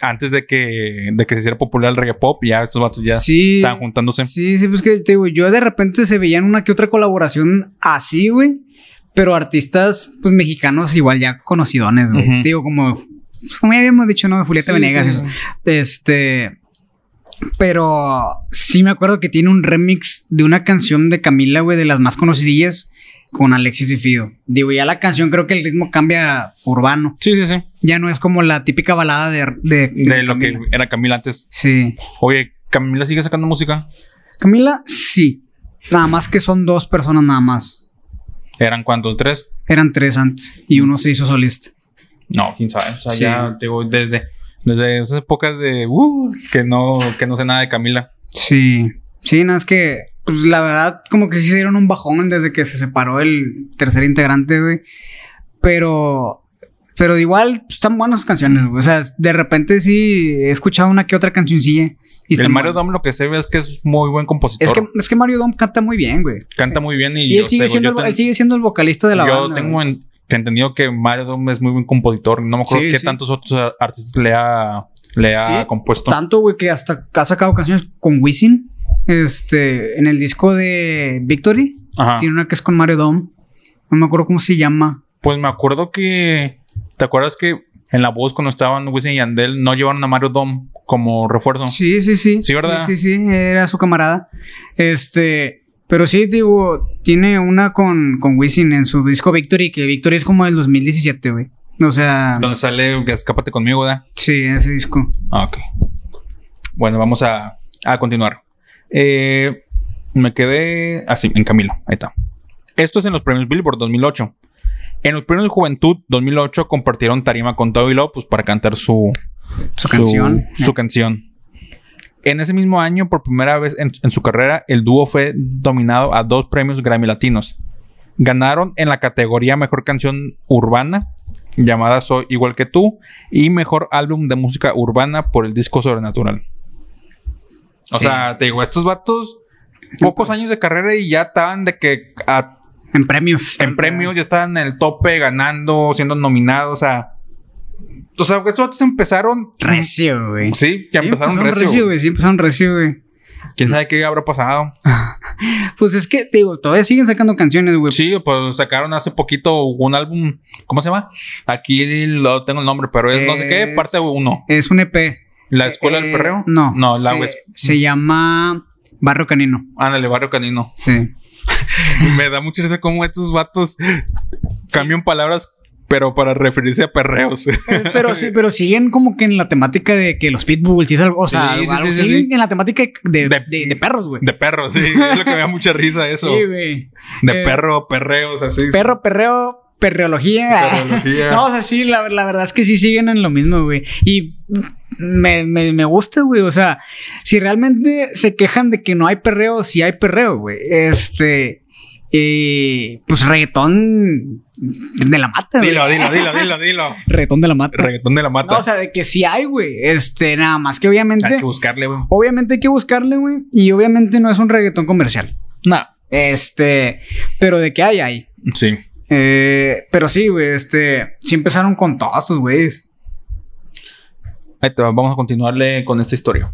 S1: Antes de que, de que se hiciera popular el reggae pop, ya estos vatos ya
S2: sí.
S1: estaban juntándose.
S2: Sí, sí, pues que te digo, yo de repente se veían una que otra colaboración así, güey. Pero artistas, pues mexicanos igual ya conocidones, güey. Te Digo, como, pues, como ya habíamos dicho, ¿no? Julieta
S1: Sí,
S2: Venegas
S1: sí,
S2: eso. Este. Pero sí me acuerdo que tiene un remix de una canción de Camila, güey, de las más conocidillas, con Alexis y Fido. Digo, ya la canción creo que el ritmo cambia a urbano.
S1: Sí, sí, sí.
S2: Ya no es como la típica balada de. De,
S1: De lo que era Camila antes.
S2: Sí.
S1: Oye, ¿Camila sigue sacando música?
S2: Camila, sí. Nada más que son dos personas nada más.
S1: ¿Eran cuántos? ¿Tres?
S2: Eran tres antes y uno se hizo solista.
S1: No, quién sabe. O sea,
S2: Sí.
S1: ya digo, desde, desde esas épocas de uh, que no, que no sé nada de Camila.
S2: Sí. Sí, no, es que, pues la verdad, como que sí se dieron un bajón desde que se separó el tercer integrante, güey. Pero, pero igual pues, están buenas sus canciones, güey. O sea, de repente sí he escuchado una que otra cancioncilla. Y
S1: el Mario. Dom lo que se ve es que es muy buen compositor.
S2: Es que, es que Mario Dom canta muy bien, güey.
S1: Canta muy bien y,
S2: Y, él, sigue siendo, el- él sigue siendo el vocalista de la
S1: yo
S2: banda.
S1: tengo en- que entendido que Mario Dom es muy buen compositor. No me acuerdo
S2: Sí,
S1: qué
S2: sí.
S1: tantos otros ar- artistas le ha, le ha
S2: Sí,
S1: compuesto.
S2: Tanto, güey, que hasta ha sacado canciones con Wisin. Este, en el disco de Victory.
S1: Ajá.
S2: Tiene una que es con Mario Dom. No me acuerdo cómo se llama.
S1: Pues me acuerdo que. ¿Te acuerdas que en la voz cuando estaban Wisin y Yandel no llevaron a Mario Dom como refuerzo?
S2: Sí, sí, sí.
S1: Sí, ¿verdad?
S2: Sí, sí, sí, era su camarada. Este, pero sí, digo, tiene una con, con Wisin en su disco Victory, que Victory es como del 2017, güey. O sea,
S1: Donde sale Escápate conmigo, ¿verdad?
S2: sí, ese disco.
S1: Ah, ok. Bueno, vamos a, a continuar. Eh, me quedé así, en Camilo. Ahí está. Esto es en los premios Billboard 2008. En los premios de Juventud 2008 compartieron tarima con Toby Lopez para cantar su,
S2: Su canción.
S1: Su canción. En ese mismo año, por primera vez en, en su carrera, el dúo fue dominado a dos premios Grammy Latinos. Ganaron en la categoría Mejor Canción Urbana, llamada Soy Igual que Tú, y Mejor Álbum de Música Urbana por el disco Sobrenatural. O
S2: Sí.
S1: sea, te digo, estos vatos, pocos años de carrera y ya estaban de que a-
S2: En premios.
S1: en premios ya estaban en el tope, ganando, siendo nominados, o sea... O sea, estos vatos empezaron...
S2: Recio, güey.
S1: Sí, ya
S2: Sí,
S1: empezaron recio. güey.
S2: güey. Sí, empezaron recio, güey.
S1: ¿Quién sabe qué habrá pasado?
S2: Pues es que, te digo, todavía siguen sacando canciones, güey.
S1: Sí, pues sacaron hace poquito un álbum, ¿cómo se llama? Aquí lo tengo el nombre, pero es no sé qué, parte 1.
S2: Es un EP.
S1: ¿La Escuela del
S2: Eh,
S1: Perreo?
S2: No.
S1: No, la
S2: se, se llama Barrio Canino.
S1: Ándale, Barrio Canino.
S2: Sí.
S1: Me da mucha risa cómo estos vatos cambian palabras, pero para referirse a perreos.
S2: Pero sí, pero siguen como que en la temática de que los pitbulls y es algo, o sea,
S1: Sí, sí,
S2: algo-
S1: sí,
S2: siguen en la temática de,
S1: De-
S2: de- de perros, güey.
S1: De perros, sí. Es lo que me da mucha risa eso.
S2: Sí, güey.
S1: de
S2: Eh,
S1: perro, perreos, así.
S2: Perro, perreo, perreología.
S1: Perreología.
S2: no, o sea, sí, la, la verdad es que sí siguen en lo mismo, güey. Y me, me, me gusta, güey. O sea, si realmente se quejan de que no hay perreo, sí hay perreo, güey. Este. Eh, pues reggaetón de la mata, güey.
S1: Dilo, dilo, dilo, dilo, dilo.
S2: Reggaetón de la mata.
S1: Reggaetón de la mata.
S2: No, o sea, de que sí hay, güey. Este, nada más que obviamente.
S1: Hay que buscarle, güey.
S2: Obviamente hay que buscarle, güey. Y obviamente no es un reggaetón comercial.
S1: Nah.
S2: Este, pero de que hay, hay.
S1: Sí.
S2: Eh, pero sí, güey, este, sí empezaron con todos estos güeyes.
S1: Ahí te va, vamos a continuarle con esta historia.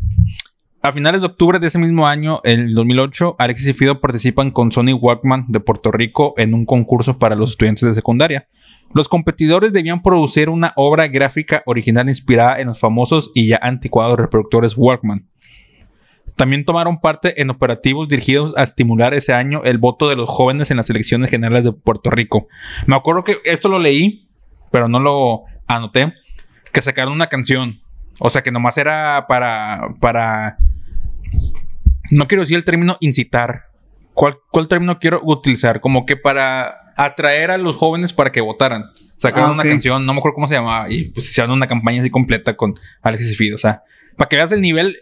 S1: A finales de octubre de ese mismo año, el 2008, Alexis y Fido participan con Sony Walkman de Puerto Rico en un concurso para los estudiantes de secundaria. Los competidores debían producir una obra gráfica original inspirada en los famosos y ya anticuados reproductores Walkman. También tomaron parte en operativos dirigidos a estimular ese año el voto de los jóvenes en las elecciones generales de Puerto Rico. Me acuerdo que esto lo leí, pero no lo anoté, que sacaron una canción. O sea, que nomás era para. para. No quiero decir el término incitar. ¿Cuál, cuál término quiero utilizar? Como que para atraer a los jóvenes para que votaran. Sacaron
S2: Ah,
S1: una canción, no me acuerdo cómo se llamaba, y pues hicieron una campaña así completa con Alexis y Fido. O sea, para que veas el nivel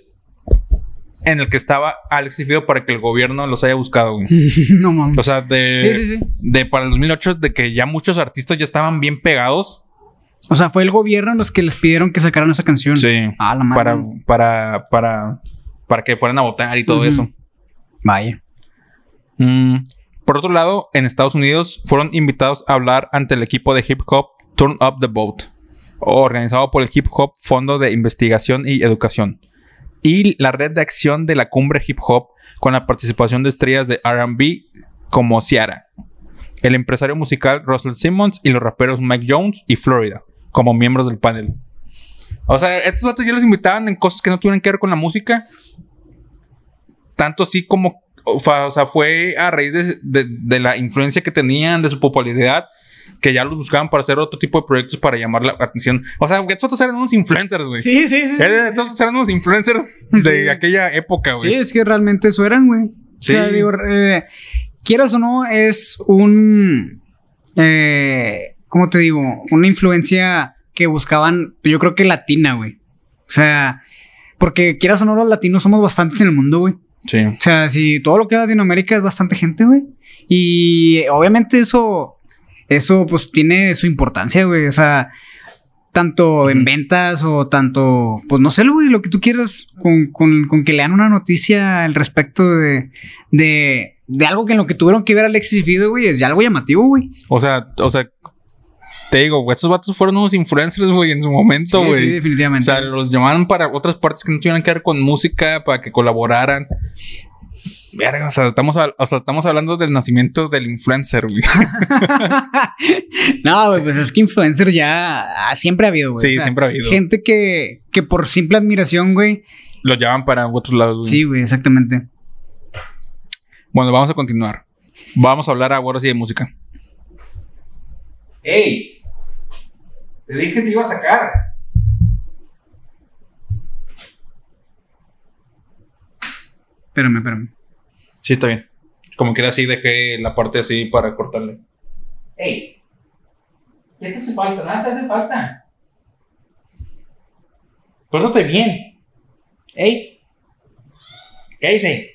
S1: en el que estaba Alex y Fido para que el gobierno los haya buscado, güey.
S2: no mames.
S1: O sea, de,
S2: Sí, sí, sí.
S1: de para el 2008, de que ya muchos artistas ya estaban bien pegados.
S2: O sea, fue el gobierno los que les pidieron que sacaran esa canción.
S1: Sí.
S2: Ah, la madre.
S1: Para, para, para, para que fueran a votar y todo eso.
S2: Vaya.
S1: Mm, Por otro lado, en Estados Unidos fueron invitados a hablar ante el equipo de hip hop Turn Up the Boat, organizado por el Hip Hop Fondo de Investigación y Educación, y la red de acción de la cumbre hip hop con la participación de estrellas de RB como Ciara, el empresario musical Russell Simmons y los raperos Mike Jones y Florida como miembros del panel. O sea, estos datos ya los invitaban en cosas que no tuvieran que ver con la música. Tanto así como, o sea, fue a raíz de, de- de la influencia que tenían, de su popularidad, que ya los buscaban para hacer otro tipo de proyectos para llamar la atención. O sea, estos otros eran unos influencers, güey.
S2: Sí, sí, sí.
S1: Estos otros eran unos influencers de
S2: Sí.
S1: aquella época,
S2: Sí,
S1: güey.
S2: es que realmente eso eran, güey.
S1: Sí.
S2: O sea, digo, eh, quieras o no, es un. Eh, ¿Cómo te digo? Una influencia que buscaban, yo creo que latina, güey. O sea, porque quieras o no, los latinos somos bastantes en el mundo, güey.
S1: Sí.
S2: O sea, si todo lo que es Latinoamérica es bastante gente, güey. Y obviamente eso, eso pues tiene su importancia, güey. O sea, tanto en ventas o tanto, pues no sé, güey, lo que tú quieras, con, con- con que lean una noticia al respecto de, de, de algo que en lo que tuvieron que ver Alexis y Fido, güey, es ya algo llamativo, güey.
S1: O sea, o sea, te digo, güey, estos vatos fueron unos influencers, güey, en su momento,
S2: Sí,
S1: güey.
S2: sí,
S1: o
S2: definitivamente.
S1: sea, los llamaron para otras partes que no tuvieran que ver con música, para que colaboraran. Verga, o sea, estamos, a- o sea, estamos hablando del nacimiento del influencer, güey.
S2: no, güey, pues es que influencer ya siempre ha habido, güey.
S1: Sí, siempre ha habido.
S2: Gente que, que por simple admiración, güey.
S1: Los llaman para otros lados, güey.
S2: Sí, güey, exactamente.
S1: Bueno, vamos a continuar. Vamos a hablar ahora sí de música. ¡Ey! Te dije que te iba a sacar.
S2: Espérame, espérame.
S1: Sí, está bien. Como quiera, así dejé la parte así para cortarle. ¡Ey! ¿Qué te hace falta? Nada te hace falta. Córtate bien. ¡Ey! ¿Qué hice?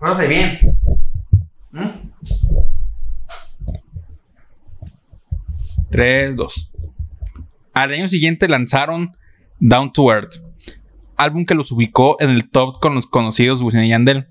S2: Ok.
S1: Bien. ¿Mm? 3, 2. Al año siguiente lanzaron Down to Earth, álbum que los ubicó en el top con los conocidos Wisin y Yandel.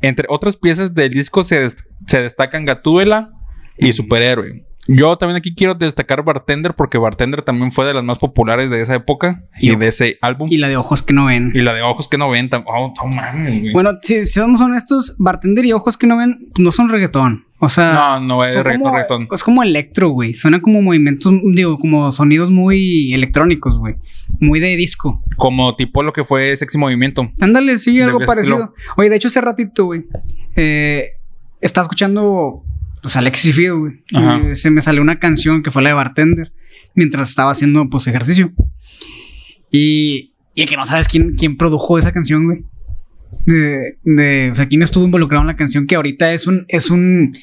S1: Entre otras piezas del disco se, des- se destacan Gatúbela y Superhéroe. Yo también aquí quiero destacar Bartender porque Bartender también fue de las más populares de esa época y
S2: Y-
S1: de ese álbum.
S2: Y la de ojos que no ven.
S1: Y la de ojos que no ven. Oh, no mames, güey.
S2: Bueno, si si somos honestos, bartender y ojos que no ven, no son reggaetón. O sea,
S1: no, no es reggaetón,
S2: como-
S1: reggaetón.
S2: es como electro, güey. Suenan como movimientos, digo, como sonidos muy electrónicos, güey. Muy de disco.
S1: Como tipo lo que fue Sexy Movimiento.
S2: Ándale, sí, algo parecido.
S1: estilo.
S2: Oye, de hecho, hace ratito, güey, eh, estaba escuchando, pues, Alexis y Fido, güey. Y se me salió una canción que fue la de Bartender mientras estaba haciendo, pues, ejercicio. Y, y que no sabes quién, quién produjo esa canción, güey. De, de, o sea, quién estuvo involucrado en la canción que ahorita es un, es un,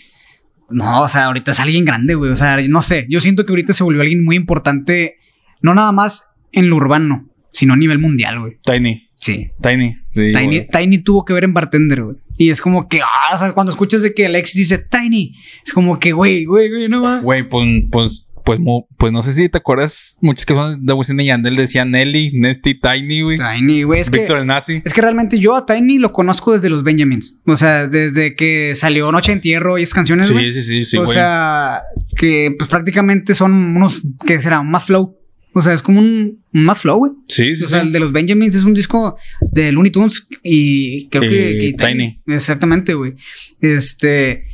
S2: no, o sea, ahorita es alguien grande, güey. O sea, no sé, yo siento que ahorita se volvió alguien muy importante, no nada más en lo urbano, sino a nivel mundial, güey.
S1: Tiny.
S2: Sí.
S1: Tiny. Sí,
S2: Tiny. Tiny tuvo que ver en Bartender, güey. Y es como que, ah, o sea, cuando escuchas de que Alexis dice Tiny, es como que, güey, güey, güey, no va.
S1: Güey, pues, pues, pues, pues no sé si te acuerdas, muchas canciones de Wisin y Yandel decían Nelly, Nesty, Tiny, güey.
S2: Tiny, güey, es que,
S1: Víctor el Nazi.
S2: es que realmente yo a Tiny lo conozco desde los Benjamins. O sea, desde que salió Noche de Entierro y esas canciones.
S1: Sí, sí, sí, sí,
S2: o sea, que pues prácticamente son unos, ¿qué será? Más flow. O sea, es como un, un más flow, güey.
S1: sí, sí,
S2: O sea,
S1: sí.
S2: el de los Benjamins es un disco de Looney Tunes y creo que, que
S1: Tiny.
S2: Exactamente, güey. Este,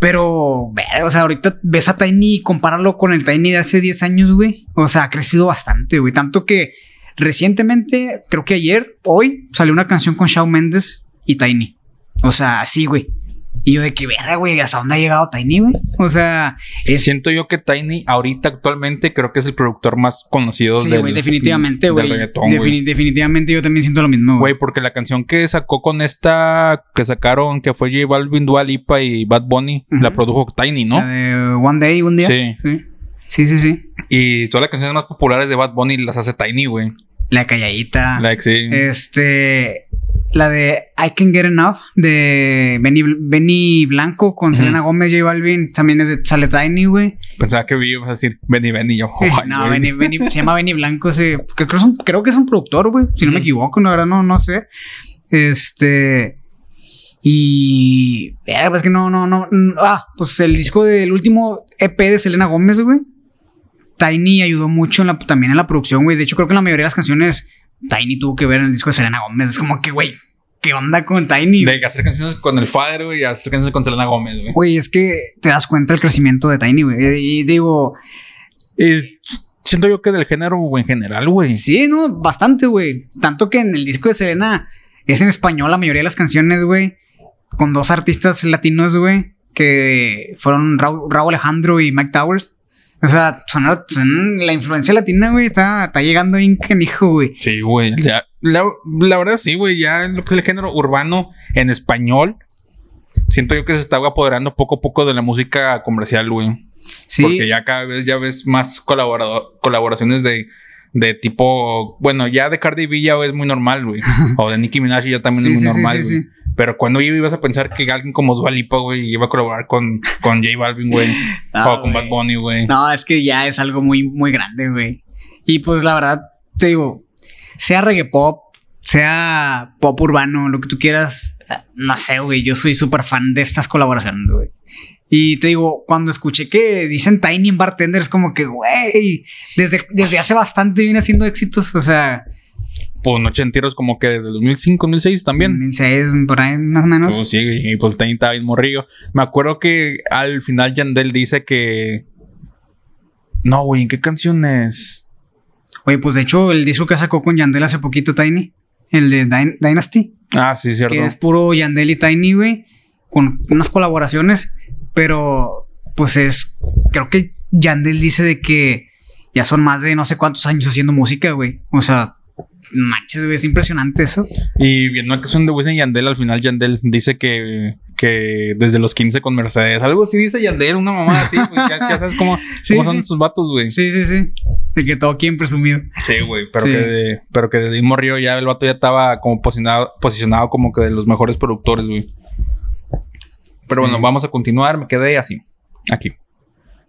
S2: pero, o sea, ahorita ves a Tiny y compararlo con el Tiny de hace 10 años, güey. O sea, ha crecido bastante, güey. Tanto que recientemente, creo que ayer, hoy, salió una canción con Shawn Mendes y Tiny. O sea, así, güey. Y yo de que verga, güey, ¿hasta dónde ha llegado Tiny, güey? O sea, es...
S1: Siento yo que Tiny ahorita actualmente creo que es el productor más conocido
S2: Sí,
S1: del,
S2: güey, definitivamente, güey.
S1: güey.
S2: definitivamente yo también siento lo mismo,
S1: Güey, porque la canción que sacó con esta que sacaron, que fue J Balvin, Dua Lipa y Bad Bunny, la produjo Tiny, ¿no?
S2: La de One Day, un día.
S1: Sí.
S2: Sí, sí, sí. sí.
S1: Y todas las canciones más populares de Bad Bunny las hace Tiny, güey.
S2: La calladita.
S1: Like, sí.
S2: Este. La de I Can Get Enough de Benny, Benny Blanco con
S1: Ujú.
S2: Selena Gómez, J Balvin. También es de sale Tiny, güey.
S1: Pensaba que ibas a decir Benny Benny. Yo,
S2: no. Benny, Benny- se llama Benny Blanco. ese- creo, que es un, creo que es un productor, güey. Si no me equivoco, la verdad, no, no sé. Este. Y. pues que no, no, no. mm, Ah, pues el disco del último EP de Selena Gómez, güey. Tiny ayudó mucho en la, también en la producción, güey. De hecho, creo que la mayoría de las canciones Tiny tuvo que ver en el disco de Selena Gómez. Es como que, güey, ¿qué onda con Tiny?
S1: De hacer canciones con el Father, güey, y hacer canciones con Selena Gómez, güey.
S2: Güey, es que te das cuenta del crecimiento de Tiny, güey. Y digo,
S1: Y siento yo que del género güey, en general, güey.
S2: sí, no, bastante, güey. Tanto que en el disco de Selena es en español la mayoría de las canciones, güey. Con dos artistas latinos, güey. Que fueron Raúl, Raúl Alejandro y Mike Towers. O sea, son, son- la influencia latina, güey, está, está llegando bien canijo, güey.
S1: Sí, güey. Ya, la, la verdad, sí, güey. Ya lo que es el género urbano en español, siento yo que se está apoderando poco a poco de la música comercial, güey.
S2: Sí.
S1: Porque ya cada vez ya ves más colaborado- colaboraciones de, de tipo. Bueno, ya de Cardi B ya es muy normal, güey. o de Nicki Minaj ya también
S2: Sí,
S1: es muy
S2: sí, sí,
S1: normal,
S2: sí,
S1: güey. Pero cuando ibas a pensar que alguien como Dua Lipa, güey, iba a colaborar con, con J Balvin, güey.
S2: Ah,
S1: o con. Bad Bunny, güey.
S2: No, es que ya es algo muy, muy grande, güey. Y pues la verdad, te digo, sea reggae pop, sea pop urbano, lo que tú quieras, eh, no sé, güey, yo soy súper fan de estas colaboraciones, güey. Y te digo, cuando escuché que dicen Tiny en Bartender, es como que, güey, desde, desde hace bastante viene haciendo éxitos, o sea,
S1: Pues Nochenteros como que de 2005, 2006 también.
S2: 2006, por ahí más o menos.
S1: Pues sí, y pues también estaba bien morrillo. Me acuerdo que al final Yandel dice que. No, güey, ¿en qué canciones?
S2: Oye, pues de hecho, el disco que sacó con Yandel hace poquito, Tiny, el de Dyn- Dynasty.
S1: Ah, sí, cierto.
S2: que es puro Yandel y Tiny, güey, con unas colaboraciones, pero pues es, creo que Yandel dice de que ya son más de no sé cuántos años haciendo música, güey. O sea, manches, güey, es impresionante eso.
S1: Y viendo la canción de Wisin y Yandel, al final Yandel dice que, que desde los 15 con Mercedes. Algo así dice Yandel, una mamá así. pues, ya, ya sabes cómo,
S2: Sí,
S1: cómo son
S2: sí.
S1: esos vatos, güey. Sí,
S2: Sí, sí, sí. De que todo quieren presumir.
S1: güey. Pero,
S2: Sí.
S1: Que de- pero que desde morrió ya el vato ya estaba como posicionado, posicionado como que de los mejores productores, güey. Pero
S2: Sí.
S1: bueno, vamos a continuar. Me quedé así. Aquí.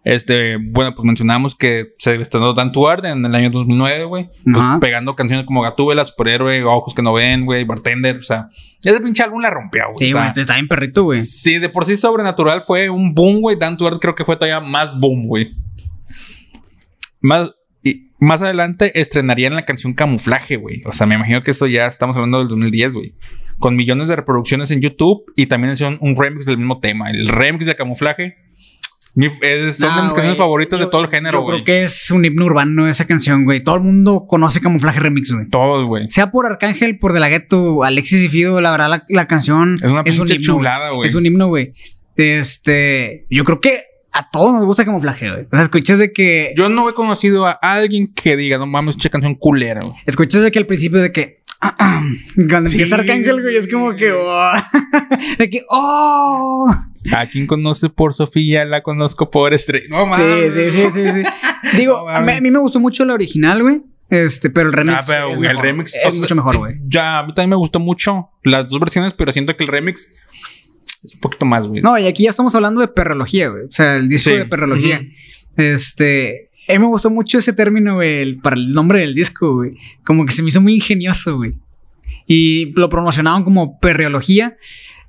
S1: Este, bueno, pues mencionamos que se estrenó Dan Tuard en el año 2009, güey. Pues,
S2: Ajá.
S1: pegando canciones como Gatúbela, Superhéroe, Ojos que no ven, güey, Bartender. O sea, ese pinche álbum la rompió, güey.
S2: Sí,
S1: o sea,
S2: güey, está bien perrito, güey.
S1: Sí, de por sí Sobrenatural fue un boom, güey. Dan Tuard creo que fue todavía más boom, güey. Más, y más adelante estrenarían la canción Camuflaje, güey. O sea, me imagino que eso ya estamos hablando del 2010, güey. Con millones de reproducciones en YouTube y también hicieron un remix del mismo tema. El remix de Camuflaje mi- es- son de mis canciones
S2: güey,
S1: favoritas de todo el género,
S2: Yo creo
S1: güey.
S2: que es un himno urbano esa canción, güey. Todo el mundo conoce Camuflaje Remix, güey.
S1: Todos, güey.
S2: Sea por Arcángel, por De La Ghetto, Alexis y Fido, la verdad, la, la canción
S1: Es una pinche
S2: un himno,
S1: chulada, güey.
S2: Es un himno, güey. Este, yo creo que a todos nos gusta camuflaje, güey. O sea, escuchas de que,
S1: Yo no he conocido a alguien que diga, no mames, che canción culera, güey.
S2: escuchas de que al principio de que, cuando
S1: Sí.
S2: empieza Arcángel, güey, es como que, oh, de que, oh.
S1: ¿A quién conoce por Sofía? La conozco por Estrella. No
S2: Sí,
S1: mames.
S2: sí, sí, sí, sí. Digo,
S1: No
S2: a, mí,
S1: mames.
S2: a mí me gustó mucho la original, güey. Este, pero el remix.
S1: Ah, pero
S2: es
S1: güey, el remix
S2: Es
S1: o sea,
S2: mucho mejor, güey.
S1: Ya, a mí también me gustó mucho las dos versiones, pero siento que el remix es un poquito más, güey.
S2: No, y aquí ya estamos hablando de perrología, güey. O sea, el disco
S1: Sí.
S2: de perrología. Este. A mí me gustó mucho ese término, güey, el- para el nombre del disco, güey. Como que se me hizo muy ingenioso, güey. Y lo promocionaban como perreología,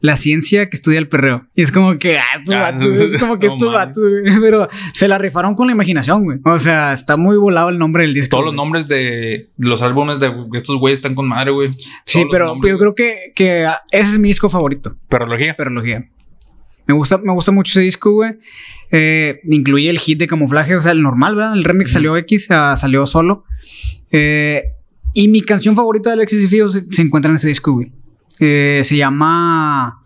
S2: la ciencia que estudia el perreo. Y es como que, ah, estos
S1: Ah,
S2: vatos, es como que
S1: no
S2: estos vatos, güey. Pero se la rifaron con la imaginación, güey. O sea, está muy volado el nombre del disco.
S1: Todos los
S2: güey.
S1: nombres de los álbumes de estos güeyes están con madre, güey.
S2: Sí,
S1: Todos
S2: pero,
S1: nombres,
S2: yo creo que, que ah, ese es mi disco favorito.
S1: Perología.
S2: Perología. Me gusta, me gusta mucho ese disco, güey. Eh, incluye el hit de camuflaje, o sea, el normal, ¿verdad? El remix salió X, ah, salió solo. Eh, y mi canción favorita de Alexis y se, se encuentra en ese disco, güey. Eh, se llama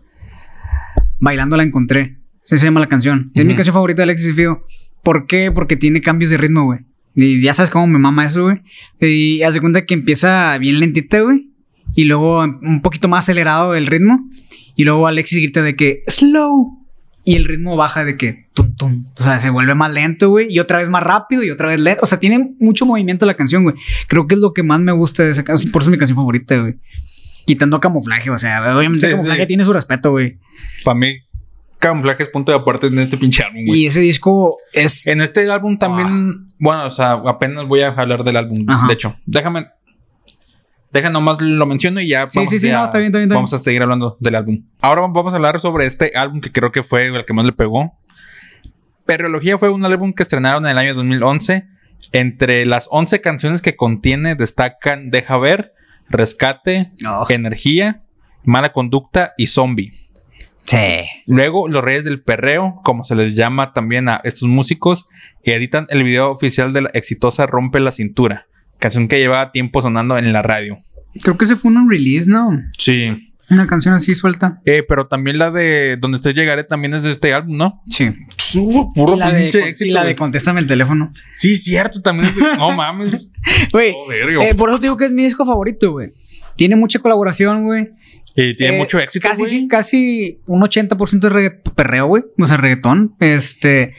S2: Bailando la encontré. Se llama la canción. Es mi canción favorita de Alexis y Fido. ¿Por qué? Porque tiene cambios de ritmo, güey. Y ya sabes cómo me mama eso, güey. Y hace cuenta que empieza bien lentita, güey. Y luego un poquito más acelerado el ritmo. Y luego Alexis grita de que slow. Y el ritmo baja de que tum tum. O sea, se vuelve más lento, güey. Y otra vez más rápido y otra vez lento. O sea, tiene mucho movimiento la canción, güey. Creo que es lo que más me gusta de esa canción. Por eso es mi canción favorita, güey. Quitando camuflaje, o sea, obviamente
S1: Sí,
S2: camuflaje
S1: sí.
S2: tiene su respeto, güey.
S1: Para mí, camuflaje es punto de aparte en este pinche álbum, güey.
S2: Y ese disco es.
S1: En este álbum también, bueno, o sea, apenas voy a hablar del álbum.
S2: Ajá.
S1: De hecho, déjame, déjame nomás lo menciono y ya
S2: Sí,
S1: vamos,
S2: sí, sí,
S1: ya-
S2: no, está bien, está bien, está
S1: vamos a seguir hablando del álbum. Ahora vamos a hablar sobre este álbum que creo que fue el que más le pegó. Perreología fue un álbum que estrenaron en el año 2011. Entre las 11 canciones que contiene destacan Deja Ver, Rescate,
S2: Oh,
S1: Energía, Mala Conducta y Zombie.
S2: sí.
S1: Luego, los Reyes del Perreo, como se les llama también a estos músicos, editan el video oficial de la exitosa Rompe la Cintura, canción que llevaba tiempo sonando en la radio.
S2: Creo que ese fue un release, ¿no?
S1: Sí.
S2: Una canción así suelta.
S1: Eh, pero también la de Donde estés llegaré también es de este álbum, ¿no?
S2: Sí.
S1: Puro
S2: y la, de,
S1: pinche
S2: y
S1: éxito,
S2: la de. Contéstame el teléfono.
S1: Sí, cierto, también es de... No mames.
S2: Güey.
S1: Yo.
S2: eh, por eso te digo que es mi disco favorito, güey. Tiene mucha colaboración, güey.
S1: Y tiene
S2: Eh,
S1: mucho éxito,
S2: Casi, sí, casi un 80% de regga- perreo, güey. O sea, reggaetón. Este.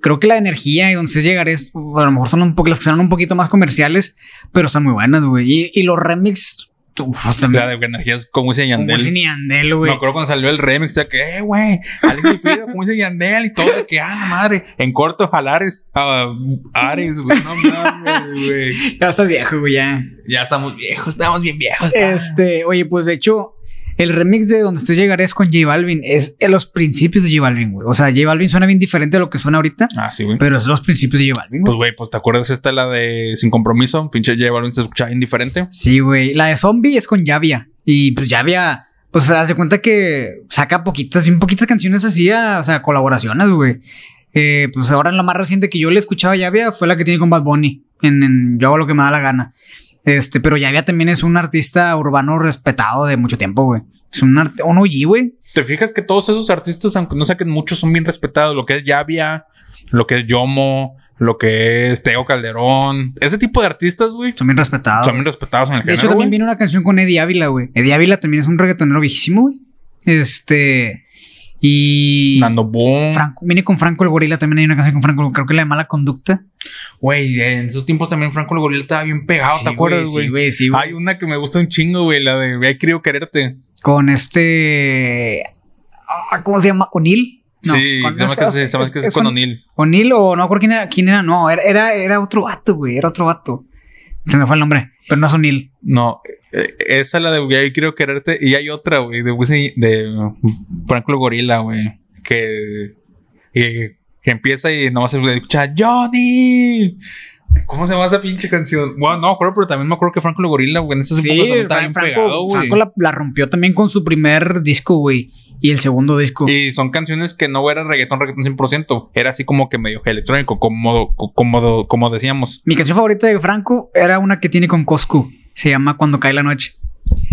S2: Creo que la energía y donde se llegar es. A lo mejor son un poco las que son un poquito más comerciales, pero están muy buenas, güey. Y, y los remix.
S1: La de energías como dice
S2: Como
S1: Yandel.
S2: Wisin y Yandel,
S1: Me
S2: güey.
S1: acuerdo cuando salió el remix, de que, eh, güey, Alex y Fido, como dice Yandel y todo, de que, ah, madre, en corto, jalares, ah, Ares, güey, no mames, güey.
S2: Ya estás viejo, güey, ya.
S1: Ya estamos viejos, estamos bien viejos.
S2: Este, oye, pues de hecho, el remix de Donde estés llegaré es con J Balvin. Es en los principios de J Balvin, güey. O sea, J Balvin suena bien diferente a lo que suena ahorita,
S1: Ah, sí, güey.
S2: pero es los principios de J Balvin,
S1: Pues,
S2: güey.
S1: güey, pues, ¿te acuerdas esta, la de Sin Compromiso? Pinche J Balvin se escuchaba indiferente.
S2: Sí, güey. La de Zombie es con Yavia. Y pues Yavia, pues se hace cuenta que saca poquitas, bien poquitas canciones así, a- o sea, colaboraciones, güey. Eh, pues ahora la más reciente que yo le escuchaba a Yavia fue la que tiene con Bad Bunny. En, en Yo hago lo que me da la gana. Este, pero Yavia también es un artista urbano respetado de mucho tiempo, güey. Es un, art- un OG, güey.
S1: ¿Te fijas que todos esos artistas, aunque no saquen muchos, son bien respetados? Lo que es Yavia, lo que es Yomo, lo que es Teo Calderón. Ese tipo de artistas, güey,
S2: Son bien respetados.
S1: son bien respetados en el
S2: De
S1: género,
S2: hecho, también viene una canción con Eddie Ávila, güey. Eddie Ávila también es un reggaetonero viejísimo, güey. Este. Y.
S1: Nando Boom.
S2: Franco, viene con Franco el Gorila, también hay una canción con Franco, creo que la de Mala Conducta.
S1: Güey, en esos tiempos también Franco el Gorila estaba bien pegado,
S2: Sí,
S1: ¿te acuerdas, güey?
S2: Sí, güey, sí, güey.
S1: Hay una que me gusta un chingo, güey, la de He querido quererte.
S2: Con este. ah, ¿Cómo se llama? ¿O'Neill? No,
S1: sí,
S2: con-
S1: se llama que,
S2: es-
S1: se
S2: es-
S1: que es,
S2: es
S1: con O'Neill.
S2: O'Neill o no acuerdo quién era, quién era, no, era, era, era otro vato, güey, era otro vato. Se me fue el nombre, pero no es O'Neill.
S1: No, esa es la de He querido quererte. Y hay otra, güey, de, Wisin- de Franco el Gorila, güey, que, que, que empieza y nomás se escucha Johnny. ¿Cómo se llama esa pinche canción? Bueno, no me acuerdo, pero también me acuerdo que Franco el Gorila, güey, en también estaba bien
S2: Franco,
S1: pegado, güey.
S2: Franco la, la rompió también con su primer disco, güey, y el segundo disco.
S1: Y son canciones que no era reggaetón, reggaetón 100%. Era así como que medio electrónico, como, como, como decíamos.
S2: Mi canción favorita de Franco era una que tiene con Coscu. Se llama Cuando cae la noche.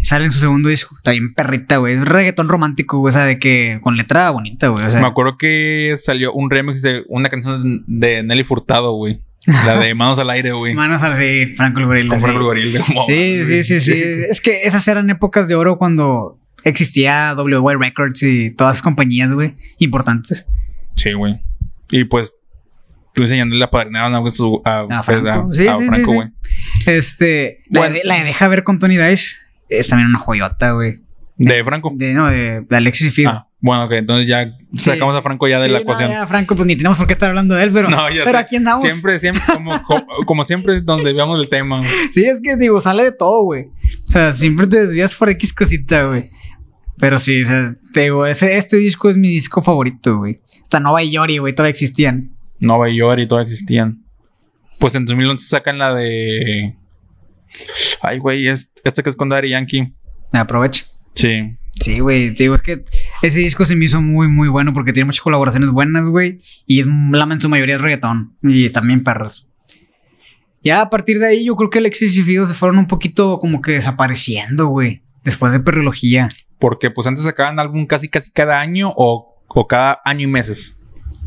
S2: Sale en su segundo disco. Está bien perrita, güey. Es reggaetón romántico, güey. O sea, de que con letra bonita, güey. O sea,
S1: Me acuerdo que salió un remix de una canción de Nelly Furtado, güey. La de Manos al Aire, güey.
S2: manos Franco Gorila.
S1: Con
S2: sí.
S1: Franco el Gorila.
S2: Sí, sí, sí, sí. Es que esas eran épocas de oro cuando existía WY Records y todas las compañías, güey, importantes.
S1: Sí, güey. Y pues, tú enseñando la padrinaron a, su- a,
S2: A Franco. Sí,
S1: a
S2: sí, sí, Este, la,
S1: Bueno.
S2: de, la de Deja ver con Tony Dice es también una joyota, güey.
S1: De Franco.
S2: De, no, de, de Alexis y Fido.
S1: Ah, bueno, ok. Entonces ya sacamos a Franco ya de
S2: Sí,
S1: la
S2: no,
S1: ecuación.
S2: ya, Franco, pues ni tenemos por qué estar hablando de él, pero,
S1: No, ya
S2: pero
S1: sé.
S2: aquí andamos.
S1: Siempre, siempre, como, como, como siempre, donde veamos el tema. güey.
S2: Sí, es que digo, sale de todo, güey. O sea, siempre te desvías por X cosita, güey. Pero sí, o sea, te digo, ese, este disco es mi disco favorito, güey. Hasta Nova y Yori, güey, todavía existían.
S1: Nueva York y todo existían. Pues en 2011 sacan la de. Ay, güey, es, esta que es con Daddy Yankee.
S2: Aprovecho.
S1: Sí.
S2: Sí, güey. Te digo, es que ese disco se me hizo muy, muy bueno porque tiene muchas colaboraciones buenas, güey. Y es, la en su mayoría es reggaetón. Y también perros. Ya a partir de ahí, yo creo que Alexis y Fido se fueron un poquito como que desapareciendo, güey. Después de Perrología.
S1: Porque pues antes sacaban álbum casi casi cada año o, o cada año y meses.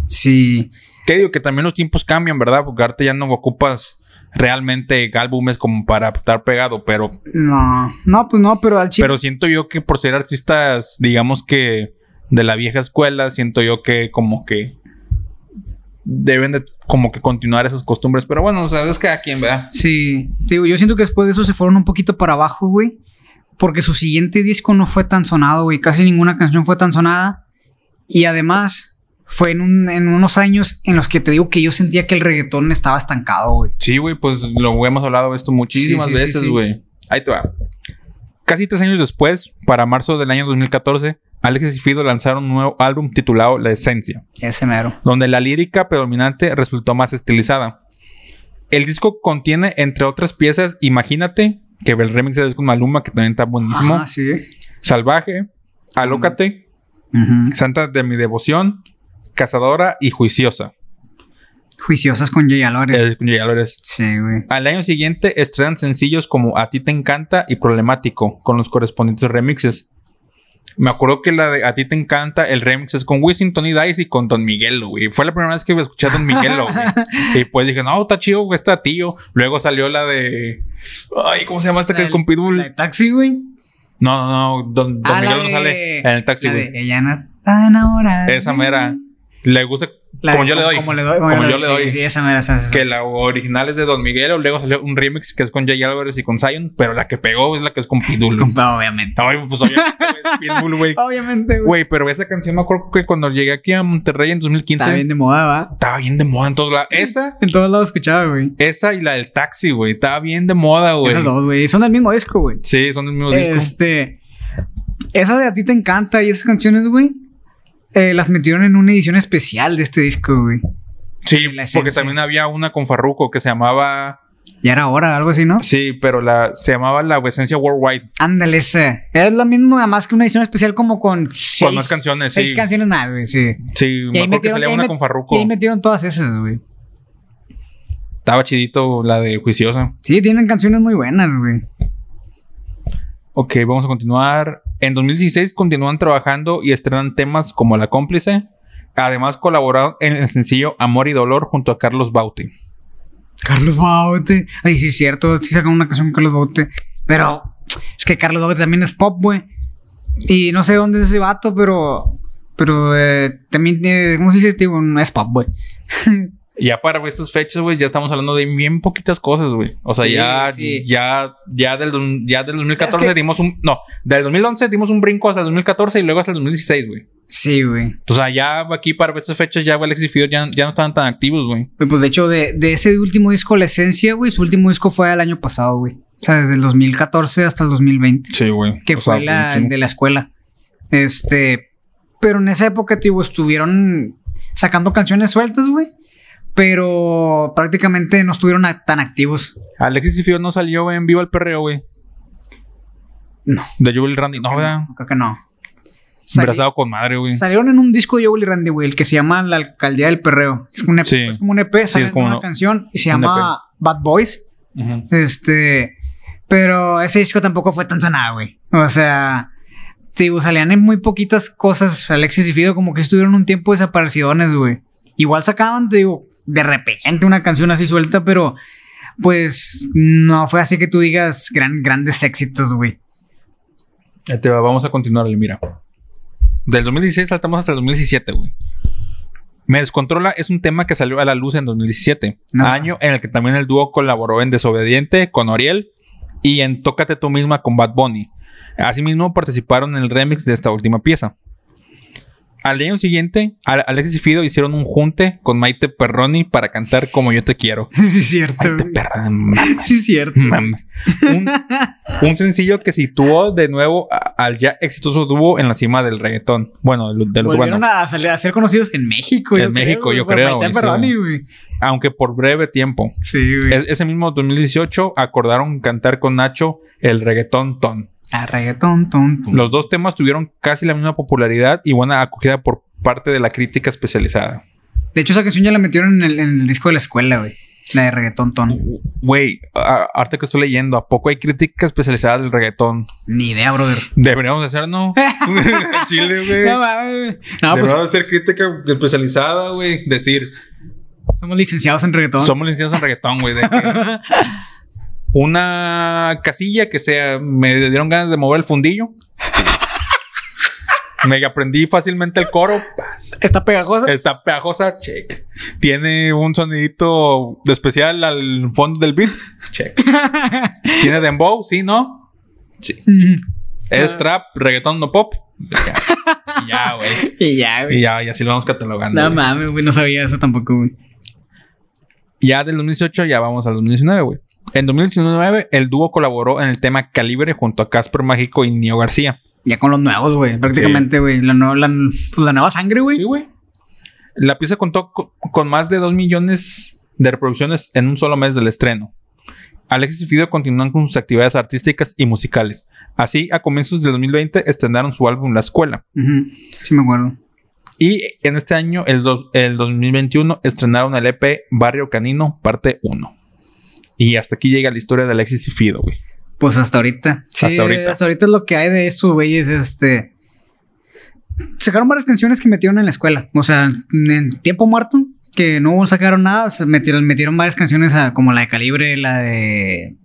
S2: Sí.
S1: Que digo que también los tiempos cambian, ¿verdad? Porque ahorita ya no ocupas realmente álbumes como para estar pegado, pero...
S2: No, no, pues no, pero al chile.
S1: Pero siento yo que por ser artistas, digamos que de la vieja escuela, siento yo que como que deben de como que continuar esas costumbres. Pero bueno, o sea, es cada quien, ¿verdad?
S2: Sí. Te digo, yo siento que después de eso se fueron un poquito para abajo, güey. Porque su siguiente disco no fue tan sonado, güey. Casi ninguna canción fue tan sonada. Y además, fue en, un- en unos años en los que te digo que yo sentía que el reggaetón estaba estancado, güey.
S1: Sí, güey, pues lo hemos hablado de esto muchísimas
S2: Sí, sí, sí,
S1: veces,
S2: sí.
S1: güey. Ahí te va. Casi tres años después, para marzo del año 2014, Alex y Fido lanzaron un nuevo álbum titulado La Esencia,
S2: Ese mero.
S1: donde la lírica predominante resultó más estilizada. El disco contiene, entre otras piezas, Imagínate, que el remix es con Maluma, que también está buenísimo.
S2: Ajá, sí.
S1: Salvaje, Alócate,
S2: Ujú.
S1: Santa de mi devoción, Cazadora y Juiciosa.
S2: Juiciosas con Jay Alores.
S1: Es con Jay Álvarez.
S2: Sí, güey.
S1: Al año siguiente estrenan sencillos como A ti te encanta y Problemático, con los correspondientes remixes. Me acuerdo que la de A ti te encanta, el remix es con Wisin, Tony Dice y con Don Miguelo, güey. Fue la primera vez que escuché a Don Miguelo, güey. Y pues dije, no, está chido, güey, está tío. Luego salió la de. Ay, ¿cómo se llama esta que con Pitbull?
S2: La de taxi, güey.
S1: No, no, no, Don, Don
S2: Ah, la
S1: Miguelo no sale en el taxi, güey.
S2: Ella no está enamorada.
S1: Esa mera. Le gusta
S2: La
S1: como yo le doy.
S2: Como le doy.
S1: Como yo le doy.
S2: Sí, esa esa.
S1: Que la original es de Don Miguelo, luego salió un remix que es con Jay Álvarez y con Zion, pero la que pegó es la que es con Pitbull.
S2: Obviamente.
S1: Ay, pues obviamente es Pitbull, güey.
S2: Obviamente, güey.
S1: Güey, pero esa canción me acuerdo que cuando llegué aquí a Monterrey en 2015
S2: Está bien de moda, va.
S1: estaba bien de moda en todos lados. Esa,
S2: En todos lados escuchaba, güey.
S1: esa y la del taxi, güey. Estaba bien de moda, güey.
S2: Esas dos, güey. Son del mismo disco, güey.
S1: Sí, son del mismo disco.
S2: Este. Esa de a ti te encanta y esas canciones, güey. Eh, las metieron en una edición especial de este disco, güey.
S1: Sí, porque también había una con Farruko que se llamaba.
S2: Ya era hora, algo así, ¿no?
S1: Sí, pero la se llamaba La Esencia Worldwide.
S2: Ándale, ese. Es lo mismo, nada más que una edición especial como con seis,
S1: más canciones,
S2: seis
S1: sí.
S2: canciones más, güey, sí.
S1: Sí,
S2: Y
S1: me
S2: ahí
S1: acuerdo que salía
S2: y
S1: una
S2: met-
S1: con
S2: Y
S1: Farruko.
S2: ahí metieron todas esas, güey.
S1: Estaba chidito la de Juiciosa.
S2: Sí, tienen canciones muy buenas, güey.
S1: Ok, vamos a continuar. En 2016 continúan trabajando y estrenan temas como La Cómplice. Además colaboraron en el sencillo Amor y Dolor junto a Carlos Bauti.
S2: Carlos Baute. Ay, sí, es cierto. Sí sacaron una canción con Carlos Baute. Pero es que Carlos Baute también es pop, güey. Y no sé dónde es ese vato, pero. Pero eh, también, eh, ¿cómo se dice? Es pop, güey.
S1: Ya para estas fechas, güey, ya estamos hablando de bien poquitas cosas, güey. O sea,
S2: Sí,
S1: ya,
S2: sí.
S1: ya, ya del, ya del 2014
S2: Es que-
S1: dimos un... No, del 2011 dimos un brinco hasta el 2014 y luego hasta el 2016, güey.
S2: Sí, güey.
S1: O sea, ya aquí para estas fechas ya Alex y Fido ya, ya no estaban tan activos, güey.
S2: Pues de hecho, de, de ese último disco, La Esencia, güey, su último disco fue el año pasado, güey. O sea, desde el 2014 hasta el 2020.
S1: Sí, güey.
S2: que
S1: O
S2: fue
S1: sea,
S2: la de la escuela. Este, pero en esa época, tío, estuvieron sacando canciones sueltas, güey. Pero prácticamente no estuvieron tan activos.
S1: Alexis y Fido no salió en Viva el Perreo, güey.
S2: No.
S1: De Joel Randy. No, ¿verdad?
S2: Creo que no.
S1: Estado con madre, güey.
S2: salieron en un disco de Joel y Randy, güey, el que se llama La Alcaldía del Perreo. Es un EP,
S1: Sí.
S2: es como un EP, sale
S1: es como
S2: una canción y se
S1: un
S2: llama Bad Boys. Este, pero ese disco tampoco fue tan sonado, güey. O sea, sí, salían en muy poquitas cosas. Alexis y Fido como que estuvieron un tiempo desaparecidones, güey. Igual sacaban, te digo, de repente una canción así suelta, pero pues no fue así que tú digas gran, grandes éxitos, güey.
S1: Vamos a continuar, mira. Del 2016 saltamos hasta el 2017, güey. Me descontrola es un tema que salió a la luz en 2017,
S2: No.
S1: año en el que también el dúo colaboró en Desobediente con Oriel y en Tócate tú misma con Bad Bunny. Asimismo participaron en el remix de esta última pieza. Al año siguiente, Al- Alexis y Fido hicieron un junte con Maite Perroni para cantar Como yo te quiero.
S2: Sí, cierto.
S1: Maite. Perroni, mames.
S2: Sí, es cierto.
S1: Mames. Un, un sencillo que situó de nuevo al ya exitoso dúo en la cima del reggaetón. Bueno, del, del
S2: Volvieron
S1: urbano.
S2: a, salir- a ser conocidos en México.
S1: En México,
S2: güey,
S1: yo
S2: por
S1: creo,
S2: Maite Perroni, güey.
S1: Aunque por breve tiempo.
S2: Sí, güey.
S1: Es- ese mismo 2018 acordaron cantar con Nacho el reggaetón ton.
S2: A reggaetón, ton, ton.
S1: Los dos temas tuvieron casi la misma popularidad y buena acogida por parte de la crítica especializada.
S2: De hecho, esa canción ya la metieron en el, en el disco de la escuela, güey. La de reggaetón ton.
S1: Güey, ahorita que estoy leyendo, ¿a poco hay crítica especializada del reggaetón?
S2: Ni idea, brother.
S1: Deberíamos de hacer, ¿no? Chile, güey.
S2: No, mames. No, pues
S1: Deberíamos de hacer crítica especializada, güey. Decir,
S2: somos licenciados en reggaetón.
S1: somos licenciados en reggaetón, güey. Una casilla que sea, me dieron ganas de mover el fundillo. Me aprendí fácilmente el coro.
S2: Está pegajosa.
S1: Está pegajosa, check. Tiene un sonidito de especial al fondo del beat, check. Tiene dembow, sí, ¿no? Sí. Es trap, reggaetón, no pop. Ya, Y ya, güey.
S2: y ya,
S1: Y
S2: güey.
S1: así lo vamos catalogando.
S2: No
S1: güey.
S2: mames, güey. No sabía eso tampoco, güey.
S1: Ya del 2018 ya vamos al 2019, güey. En 2019 el dúo colaboró en el tema Calibre junto a Casper Mágico y Nio García.
S2: Ya con los nuevos, güey. Prácticamente, güey. La, nueva- la, pues, la nueva sangre, güey.
S1: Sí, güey. La pieza contó co- con más de 2 millones de reproducciones en un solo mes del estreno. Alexis y Fido continúan con sus actividades artísticas y musicales. Así, a comienzos del 2020 estrenaron su álbum La Escuela.
S2: Sí, me acuerdo.
S1: Y en este año, el, el 2021, estrenaron el EP Barrio Canino, parte 1. Y hasta aquí llega la historia de Alexis y Fido, güey.
S2: Pues hasta ahorita. Sí,
S1: Hasta ahorita.
S2: Hasta ahorita es lo que hay de estos güeyes, este. Sacaron varias canciones que metieron en la escuela. O sea, en tiempo muerto, que no sacaron nada, metieron, metieron varias canciones a- como la de Calibre, la de.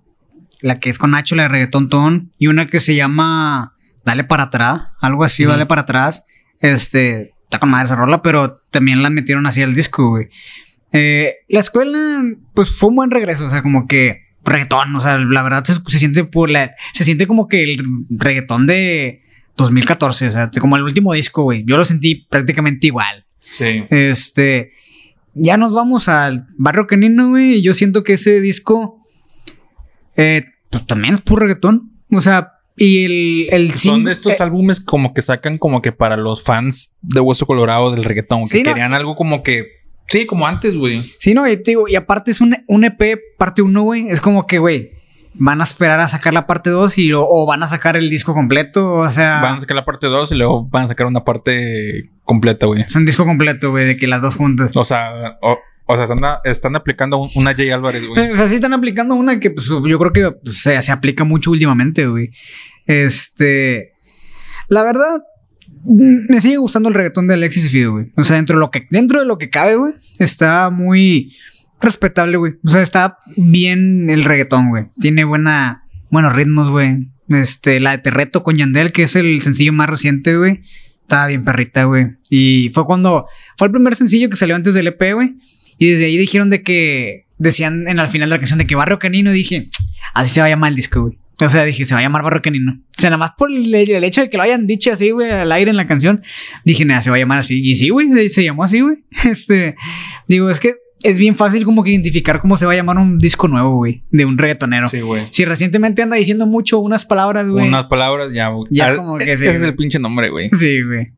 S2: La que es con Nacho, la de Reggaetón Ton, y una que se llama Dale para atrás, algo así. Dale para atrás. Este. Está con madre esa rola, pero también la metieron así al disco, güey. Eh, la escuela, pues fue un buen regreso, o sea, como que reggaetón, o sea, la verdad se, se siente por la, se siente como que el reggaetón de 2014, o sea, como el último disco, güey. Yo lo sentí prácticamente igual.
S1: Sí.
S2: Este, ya nos vamos al Barrio Canino, güey, y yo siento que ese disco, eh, pues también es puro reggaetón, o sea, y el, el
S1: Son de estos
S2: eh,
S1: álbumes como que sacan como que para los fans de Hueso Colorado del reggaetón, que
S2: Sí, no.
S1: querían algo como que... Sí, como antes, güey.
S2: Sí, no, y, te digo, y aparte es un, un EP parte 1, güey. Es como que, güey, van a esperar a sacar la parte 2 y, o van a sacar el disco completo. O sea,
S1: Van a sacar la parte 2 y luego van a sacar una parte completa, güey.
S2: es un disco completo, güey, de que las dos juntas.
S1: O sea, o, o sea, están, están aplicando un- una J Álvarez, güey.
S2: Eh, O sea, sí están aplicando una que, pues, yo creo que pues, se, se aplica mucho últimamente, güey. Este. La verdad, me sigue gustando el reggaetón de Alexis y Fido, güey. O sea, dentro de lo que, dentro de lo que cabe, güey, está muy respetable, güey. O sea, está bien el reggaetón, güey. Tiene buena, buenos ritmos, güey. Este, la de Terreto con Yandel, que es el sencillo más reciente, güey. Estaba bien perrita, güey. Y fue cuando, fue el primer sencillo que salió antes del EP, güey. Y desde ahí dijeron de que, decían en al final de la canción de que Barrio Canino, dije, así se va a llamar el disco, güey. O sea, dije, se va a llamar Barrio Canino. O sea, nada más por el, el hecho de que lo hayan dicho así, güey, al aire en la canción, dije, nada, se va a llamar así. Y sí, güey, se, se llamó así, güey. Este, digo, es que es bien fácil como que identificar cómo se va a llamar un disco nuevo, güey, de un reggaetonero.
S1: Sí, güey.
S2: Si recientemente anda diciendo mucho unas palabras, güey.
S1: Unas palabras ya, güey.
S2: Ya es
S1: Ah,
S2: como que
S1: ese
S2: sí,
S1: es
S2: güey.
S1: el pinche nombre, güey.
S2: Sí, güey.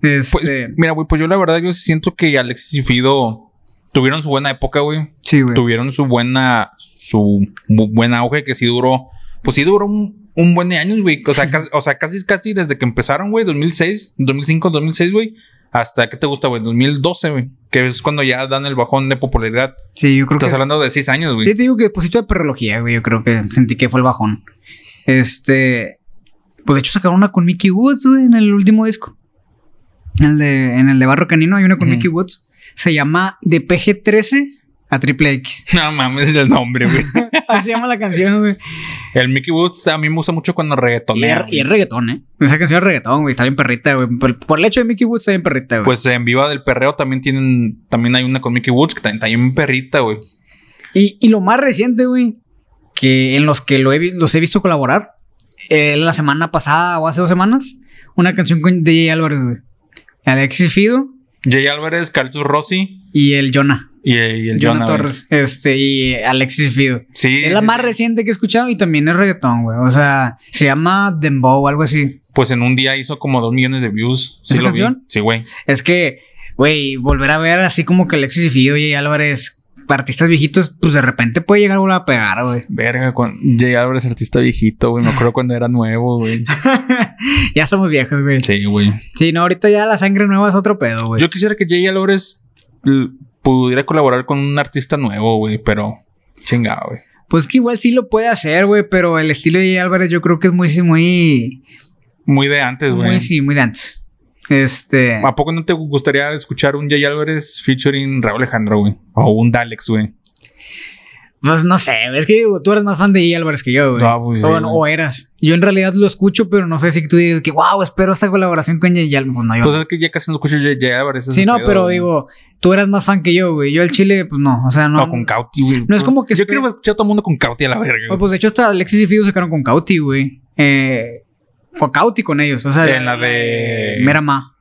S1: Pues,
S2: Este,
S1: mira, güey, pues yo la verdad yo siento que Alexis y Fido tuvieron su buena época, güey.
S2: sí, güey.
S1: Tuvieron su buena, su bu- buen auge que sí duró, pues sí duró un, un buen de años, güey. O sea, casi, o sea, casi, casi desde que empezaron, güey, 2006, 2005, 2006, güey. Hasta, ¿qué te gusta, güey? 2012, güey. Que es cuando ya dan el bajón de popularidad.
S2: Sí, yo creo que...
S1: Estás hablando de seis años, güey.
S2: Sí, te digo que deposito de perrología, güey. Yo creo que sentí que fue el bajón. Este. Pues de hecho sacaron una con Mickey Woods, güey, en el último disco. En el de, en el de Barro Canino hay una con. Mickey Woods. Se llama De PG-13 a Triple X.
S1: No mames, es el nombre, güey.
S2: Así se llama la canción, güey.
S1: el Mickey Woods a mí me gusta mucho cuando reggaetonea.
S2: y es reggaetón, ¿eh? Esa canción es reggaetón, güey. Está bien perrita, güey. Por, por el hecho de Mickey Woods está bien perrita, güey.
S1: Pues en Viva del Perreo también tienen, también hay una con Mickey Woods que también está bien perrita, güey.
S2: Y, y lo más reciente, güey, que en los que lo he, los he visto colaborar, eh, la semana pasada o hace dos semanas, una canción con DJ Álvarez, güey. Alexis Fido
S1: Jay Álvarez, Carlos Rossi
S2: y el Jonah.
S1: Y, y el
S2: Jonah. Torres. Este, y Alexis Fido.
S1: Sí.
S2: es la
S1: sí,
S2: más
S1: sí.
S2: reciente que he escuchado y también es reggaetón, güey. O sea, se llama Dembow o algo así.
S1: Pues en un día hizo como dos millones de views. Sí
S2: ¿Esa
S1: lo vi. Sí, güey.
S2: Es que, güey, volver a ver así como que Alexis Fido y Álvarez, artistas viejitos, pues de repente puede llegar a volver a pegar, güey.
S1: Verga, con Jay Álvarez, artista viejito, güey. Me acuerdo cuando era nuevo, güey.
S2: ya estamos viejos, güey.
S1: Sí, güey.
S2: Sí, no, ahorita ya la sangre nueva es otro pedo, güey.
S1: Yo quisiera que Jay Álvarez pudiera colaborar con un artista nuevo, güey, pero chingado, güey.
S2: Pues que igual sí lo puede hacer, güey, pero el estilo de Jay Álvarez yo creo que es muy, sí, muy,
S1: Muy de antes, güey.
S2: muy, sí, muy de antes. Este,
S1: ¿A poco no te gustaría escuchar un Jay Álvarez featuring Raúl Alejandro, güey? O un Dalex, güey.
S2: Pues no sé, es que digo, tú eres más fan de Jay Álvarez que yo, güey.
S1: Ah, pues sí,
S2: o, bueno,
S1: güey.
S2: o eras. Yo en realidad lo escucho, pero no sé si tú dices que, wow, espero esta colaboración con Jay Álvarez. Pues no, yo
S1: Pues es que ya casi no escucho Jay Álvarez.
S2: Sí, no,
S1: pedo,
S2: pero
S1: güey.
S2: digo, tú eras más fan que yo, güey. Yo el Chile, pues no, o sea, no.
S1: No, con Cauti, güey.
S2: No es como que
S1: Yo quiero escuchar a todo el mundo con Cauti a la verga.
S2: Pues,
S1: güey.
S2: pues de hecho hasta Alexis y Fido sacaron con Cauti, güey. Eh, con Cauti con ellos, o sea.
S1: En la de-
S2: Merama.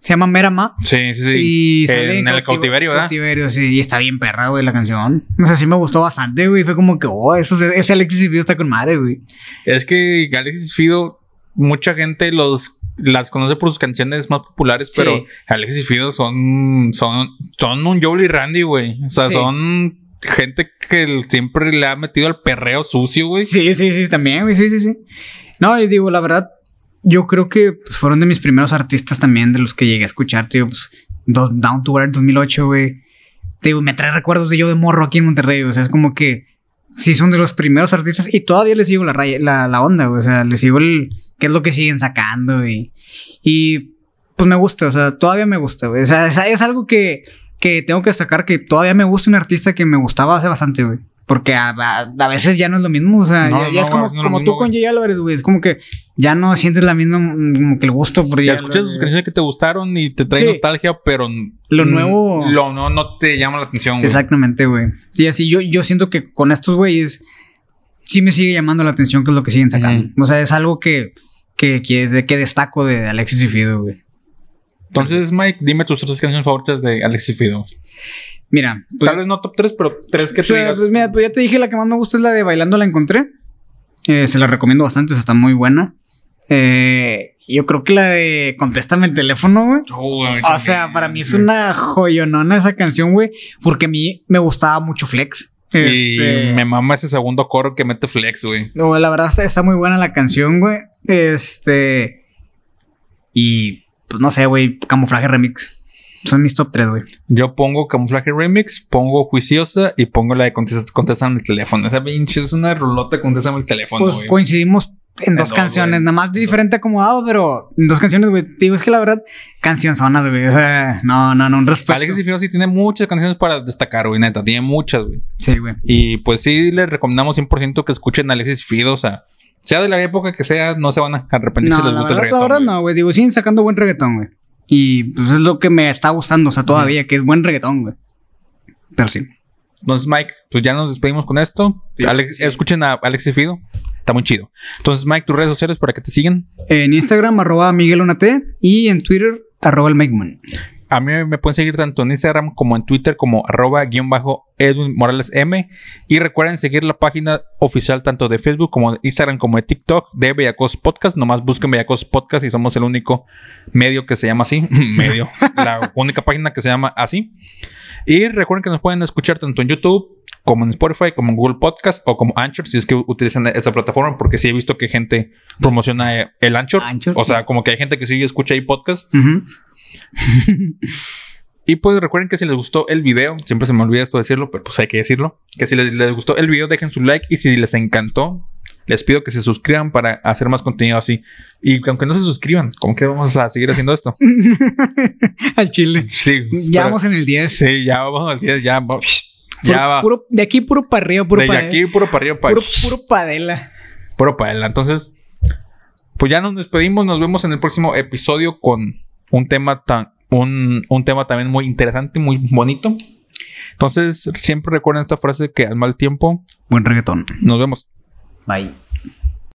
S2: Se llama Merama.
S1: Sí, sí, sí.
S2: Y sale
S1: en el
S2: cautiv-
S1: cautiverio, ¿verdad?
S2: Cautiverio, sí. Y está bien perra, güey, la canción. O sea, sí me gustó bastante, güey. Fue como que, oh, eso, se- ese Alexis Fido está con madre, güey.
S1: Es que Alexis Fido, mucha gente los las conoce por sus canciones más populares,
S2: Sí.
S1: pero Alexis y Fido son, son, son un Joel y Randy, güey. O sea,
S2: Sí.
S1: son gente que siempre le ha metido al perreo sucio, güey.
S2: Sí, sí, sí, también, güey. Sí, sí, sí. No, yo digo, la verdad, yo creo que pues, fueron de mis primeros artistas también, de los que llegué a escuchar, tío, pues, Do- Down to Earth 2008, güey. Digo, me trae recuerdos de yo de morro aquí en Monterrey, o sea, es como que sí son de los primeros artistas y todavía les sigo la, raya- la, la onda, güey, o sea, les sigo el qué es lo que siguen sacando y, y pues me gusta, o sea, todavía me gusta, güey. O sea, es, es algo que, que tengo que destacar que todavía me gusta un artista que me gustaba hace bastante, güey. Porque a, a- a veces ya no es lo mismo, o sea,
S1: No,
S2: ya, ya
S1: no,
S2: es como,
S1: no
S2: como
S1: mismo,
S2: tú con. Jay Álvarez, güey. Es como que ya no sientes la misma, como que el gusto por
S1: Ya escuchas sus canciones que te gustaron y te traen
S2: Sí.
S1: nostalgia, pero
S2: Lo nuevo-
S1: Lo no, no te llama la atención, güey.
S2: Exactamente, güey. Y así yo, yo siento que con estos güeyes sí me sigue llamando la atención que es lo que siguen sacando. O sea, es algo que, que, que, de- que destaco de Alexis y Fido, güey.
S1: Entonces, Mike, dime tus tres canciones favoritas de Alexis Fido.
S2: Mira, pues,
S1: Tal vez no top 3, pero tres que
S2: sea,
S1: digas.
S2: pues mira, pues ya te dije la que más me gusta es la de Bailando la encontré. Eh, se la recomiendo bastante, está muy buena. Eh, yo creo que la de Contéstame el teléfono, güey.
S1: Oh,
S2: O sea, para mí es una joyonona esa canción, güey. Porque a mí me gustaba mucho Flex.
S1: Y
S2: Este,
S1: me mama ese segundo coro que mete Flex, güey.
S2: no, la verdad está, está muy buena la canción, güey. Este. Y pues no sé, güey. Camuflaje remix. Son mis top 3, güey.
S1: Yo pongo Camuflaje Remix, pongo Juiciosa y pongo la de Contest- Contéstame el teléfono. Esa pinche es una rolota, Contéstame el teléfono,
S2: Pues
S1: güey.
S2: coincidimos en dos
S1: dos,
S2: canciones,
S1: güey.
S2: nada más diferente acomodado, pero en dos canciones, güey. Digo, es que la verdad, cancionzonas, güey. No, no, no, un respeto.
S1: Alexis Fido sí tiene muchas canciones para destacar, güey, neta. Tiene muchas, güey.
S2: Sí, güey.
S1: Y pues sí, les recomendamos 100% que escuchen a Alexis Fido. O sea, sea de la época que sea, no se van a arrepentir
S2: No,
S1: si les
S2: la
S1: gusta
S2: verdad,
S1: el
S2: la
S1: reggaetón.
S2: verdad
S1: güey.
S2: no, güey. Digo, siguen sacando buen reggaetón, güey. Y pues es lo que me está gustando, o sea, todavía, que es buen reggaetón, güey. Pero sí.
S1: Entonces, Mike, pues ya nos despedimos con esto.
S2: Sí,
S1: Alex-
S2: sí.
S1: Escuchen a Alexis Fido. Está muy chido. Entonces, Mike, tus redes sociales para que te sigan.
S2: En Instagram, arroba MiguelOnate. Y en Twitter, arroba el Mike Moon.
S1: A mí me pueden seguir tanto en Instagram como en Twitter como arroba guion bajo Edwin Morales M. Y recuerden seguir la página oficial tanto de Facebook como de Instagram como de TikTok de Bellacos Podcast. Nomás busquen Bellacos Podcast y somos el único medio que se llama así. medio. la única página que se llama así. Y recuerden que nos pueden escuchar tanto en YouTube como en Spotify, como en Google Podcast o como Anchor, si es que utilizan esa plataforma, porque sí he visto que gente promociona el Anchor.
S2: Anchor.
S1: O sea, como que hay gente que sí escucha ahí podcast. Y pues recuerden que si les gustó el video, siempre se me olvida esto decirlo, pero pues hay que decirlo, que si les, les gustó el video dejen su like y si les encantó, les pido que se suscriban para hacer más contenido así. Y que aunque no se suscriban, como que vamos a seguir haciendo esto.
S2: Al chile.
S1: Sí.
S2: Ya
S1: pero-
S2: vamos en el 10.
S1: Sí, ya vamos al 10, ya, va-
S2: Puro-
S1: ya va.
S2: puro- de aquí puro arriba, puro
S1: de aquí puro arriba, para
S2: Puro, puro padela.
S1: puro para adelante. Entonces, pues ya nos despedimos, nos vemos en el próximo episodio con un tema tan un, un tema también muy interesante, muy bonito. Entonces, siempre recuerden esta frase que al mal tiempo
S2: Buen reggaetón.
S1: nos vemos.
S2: Bye.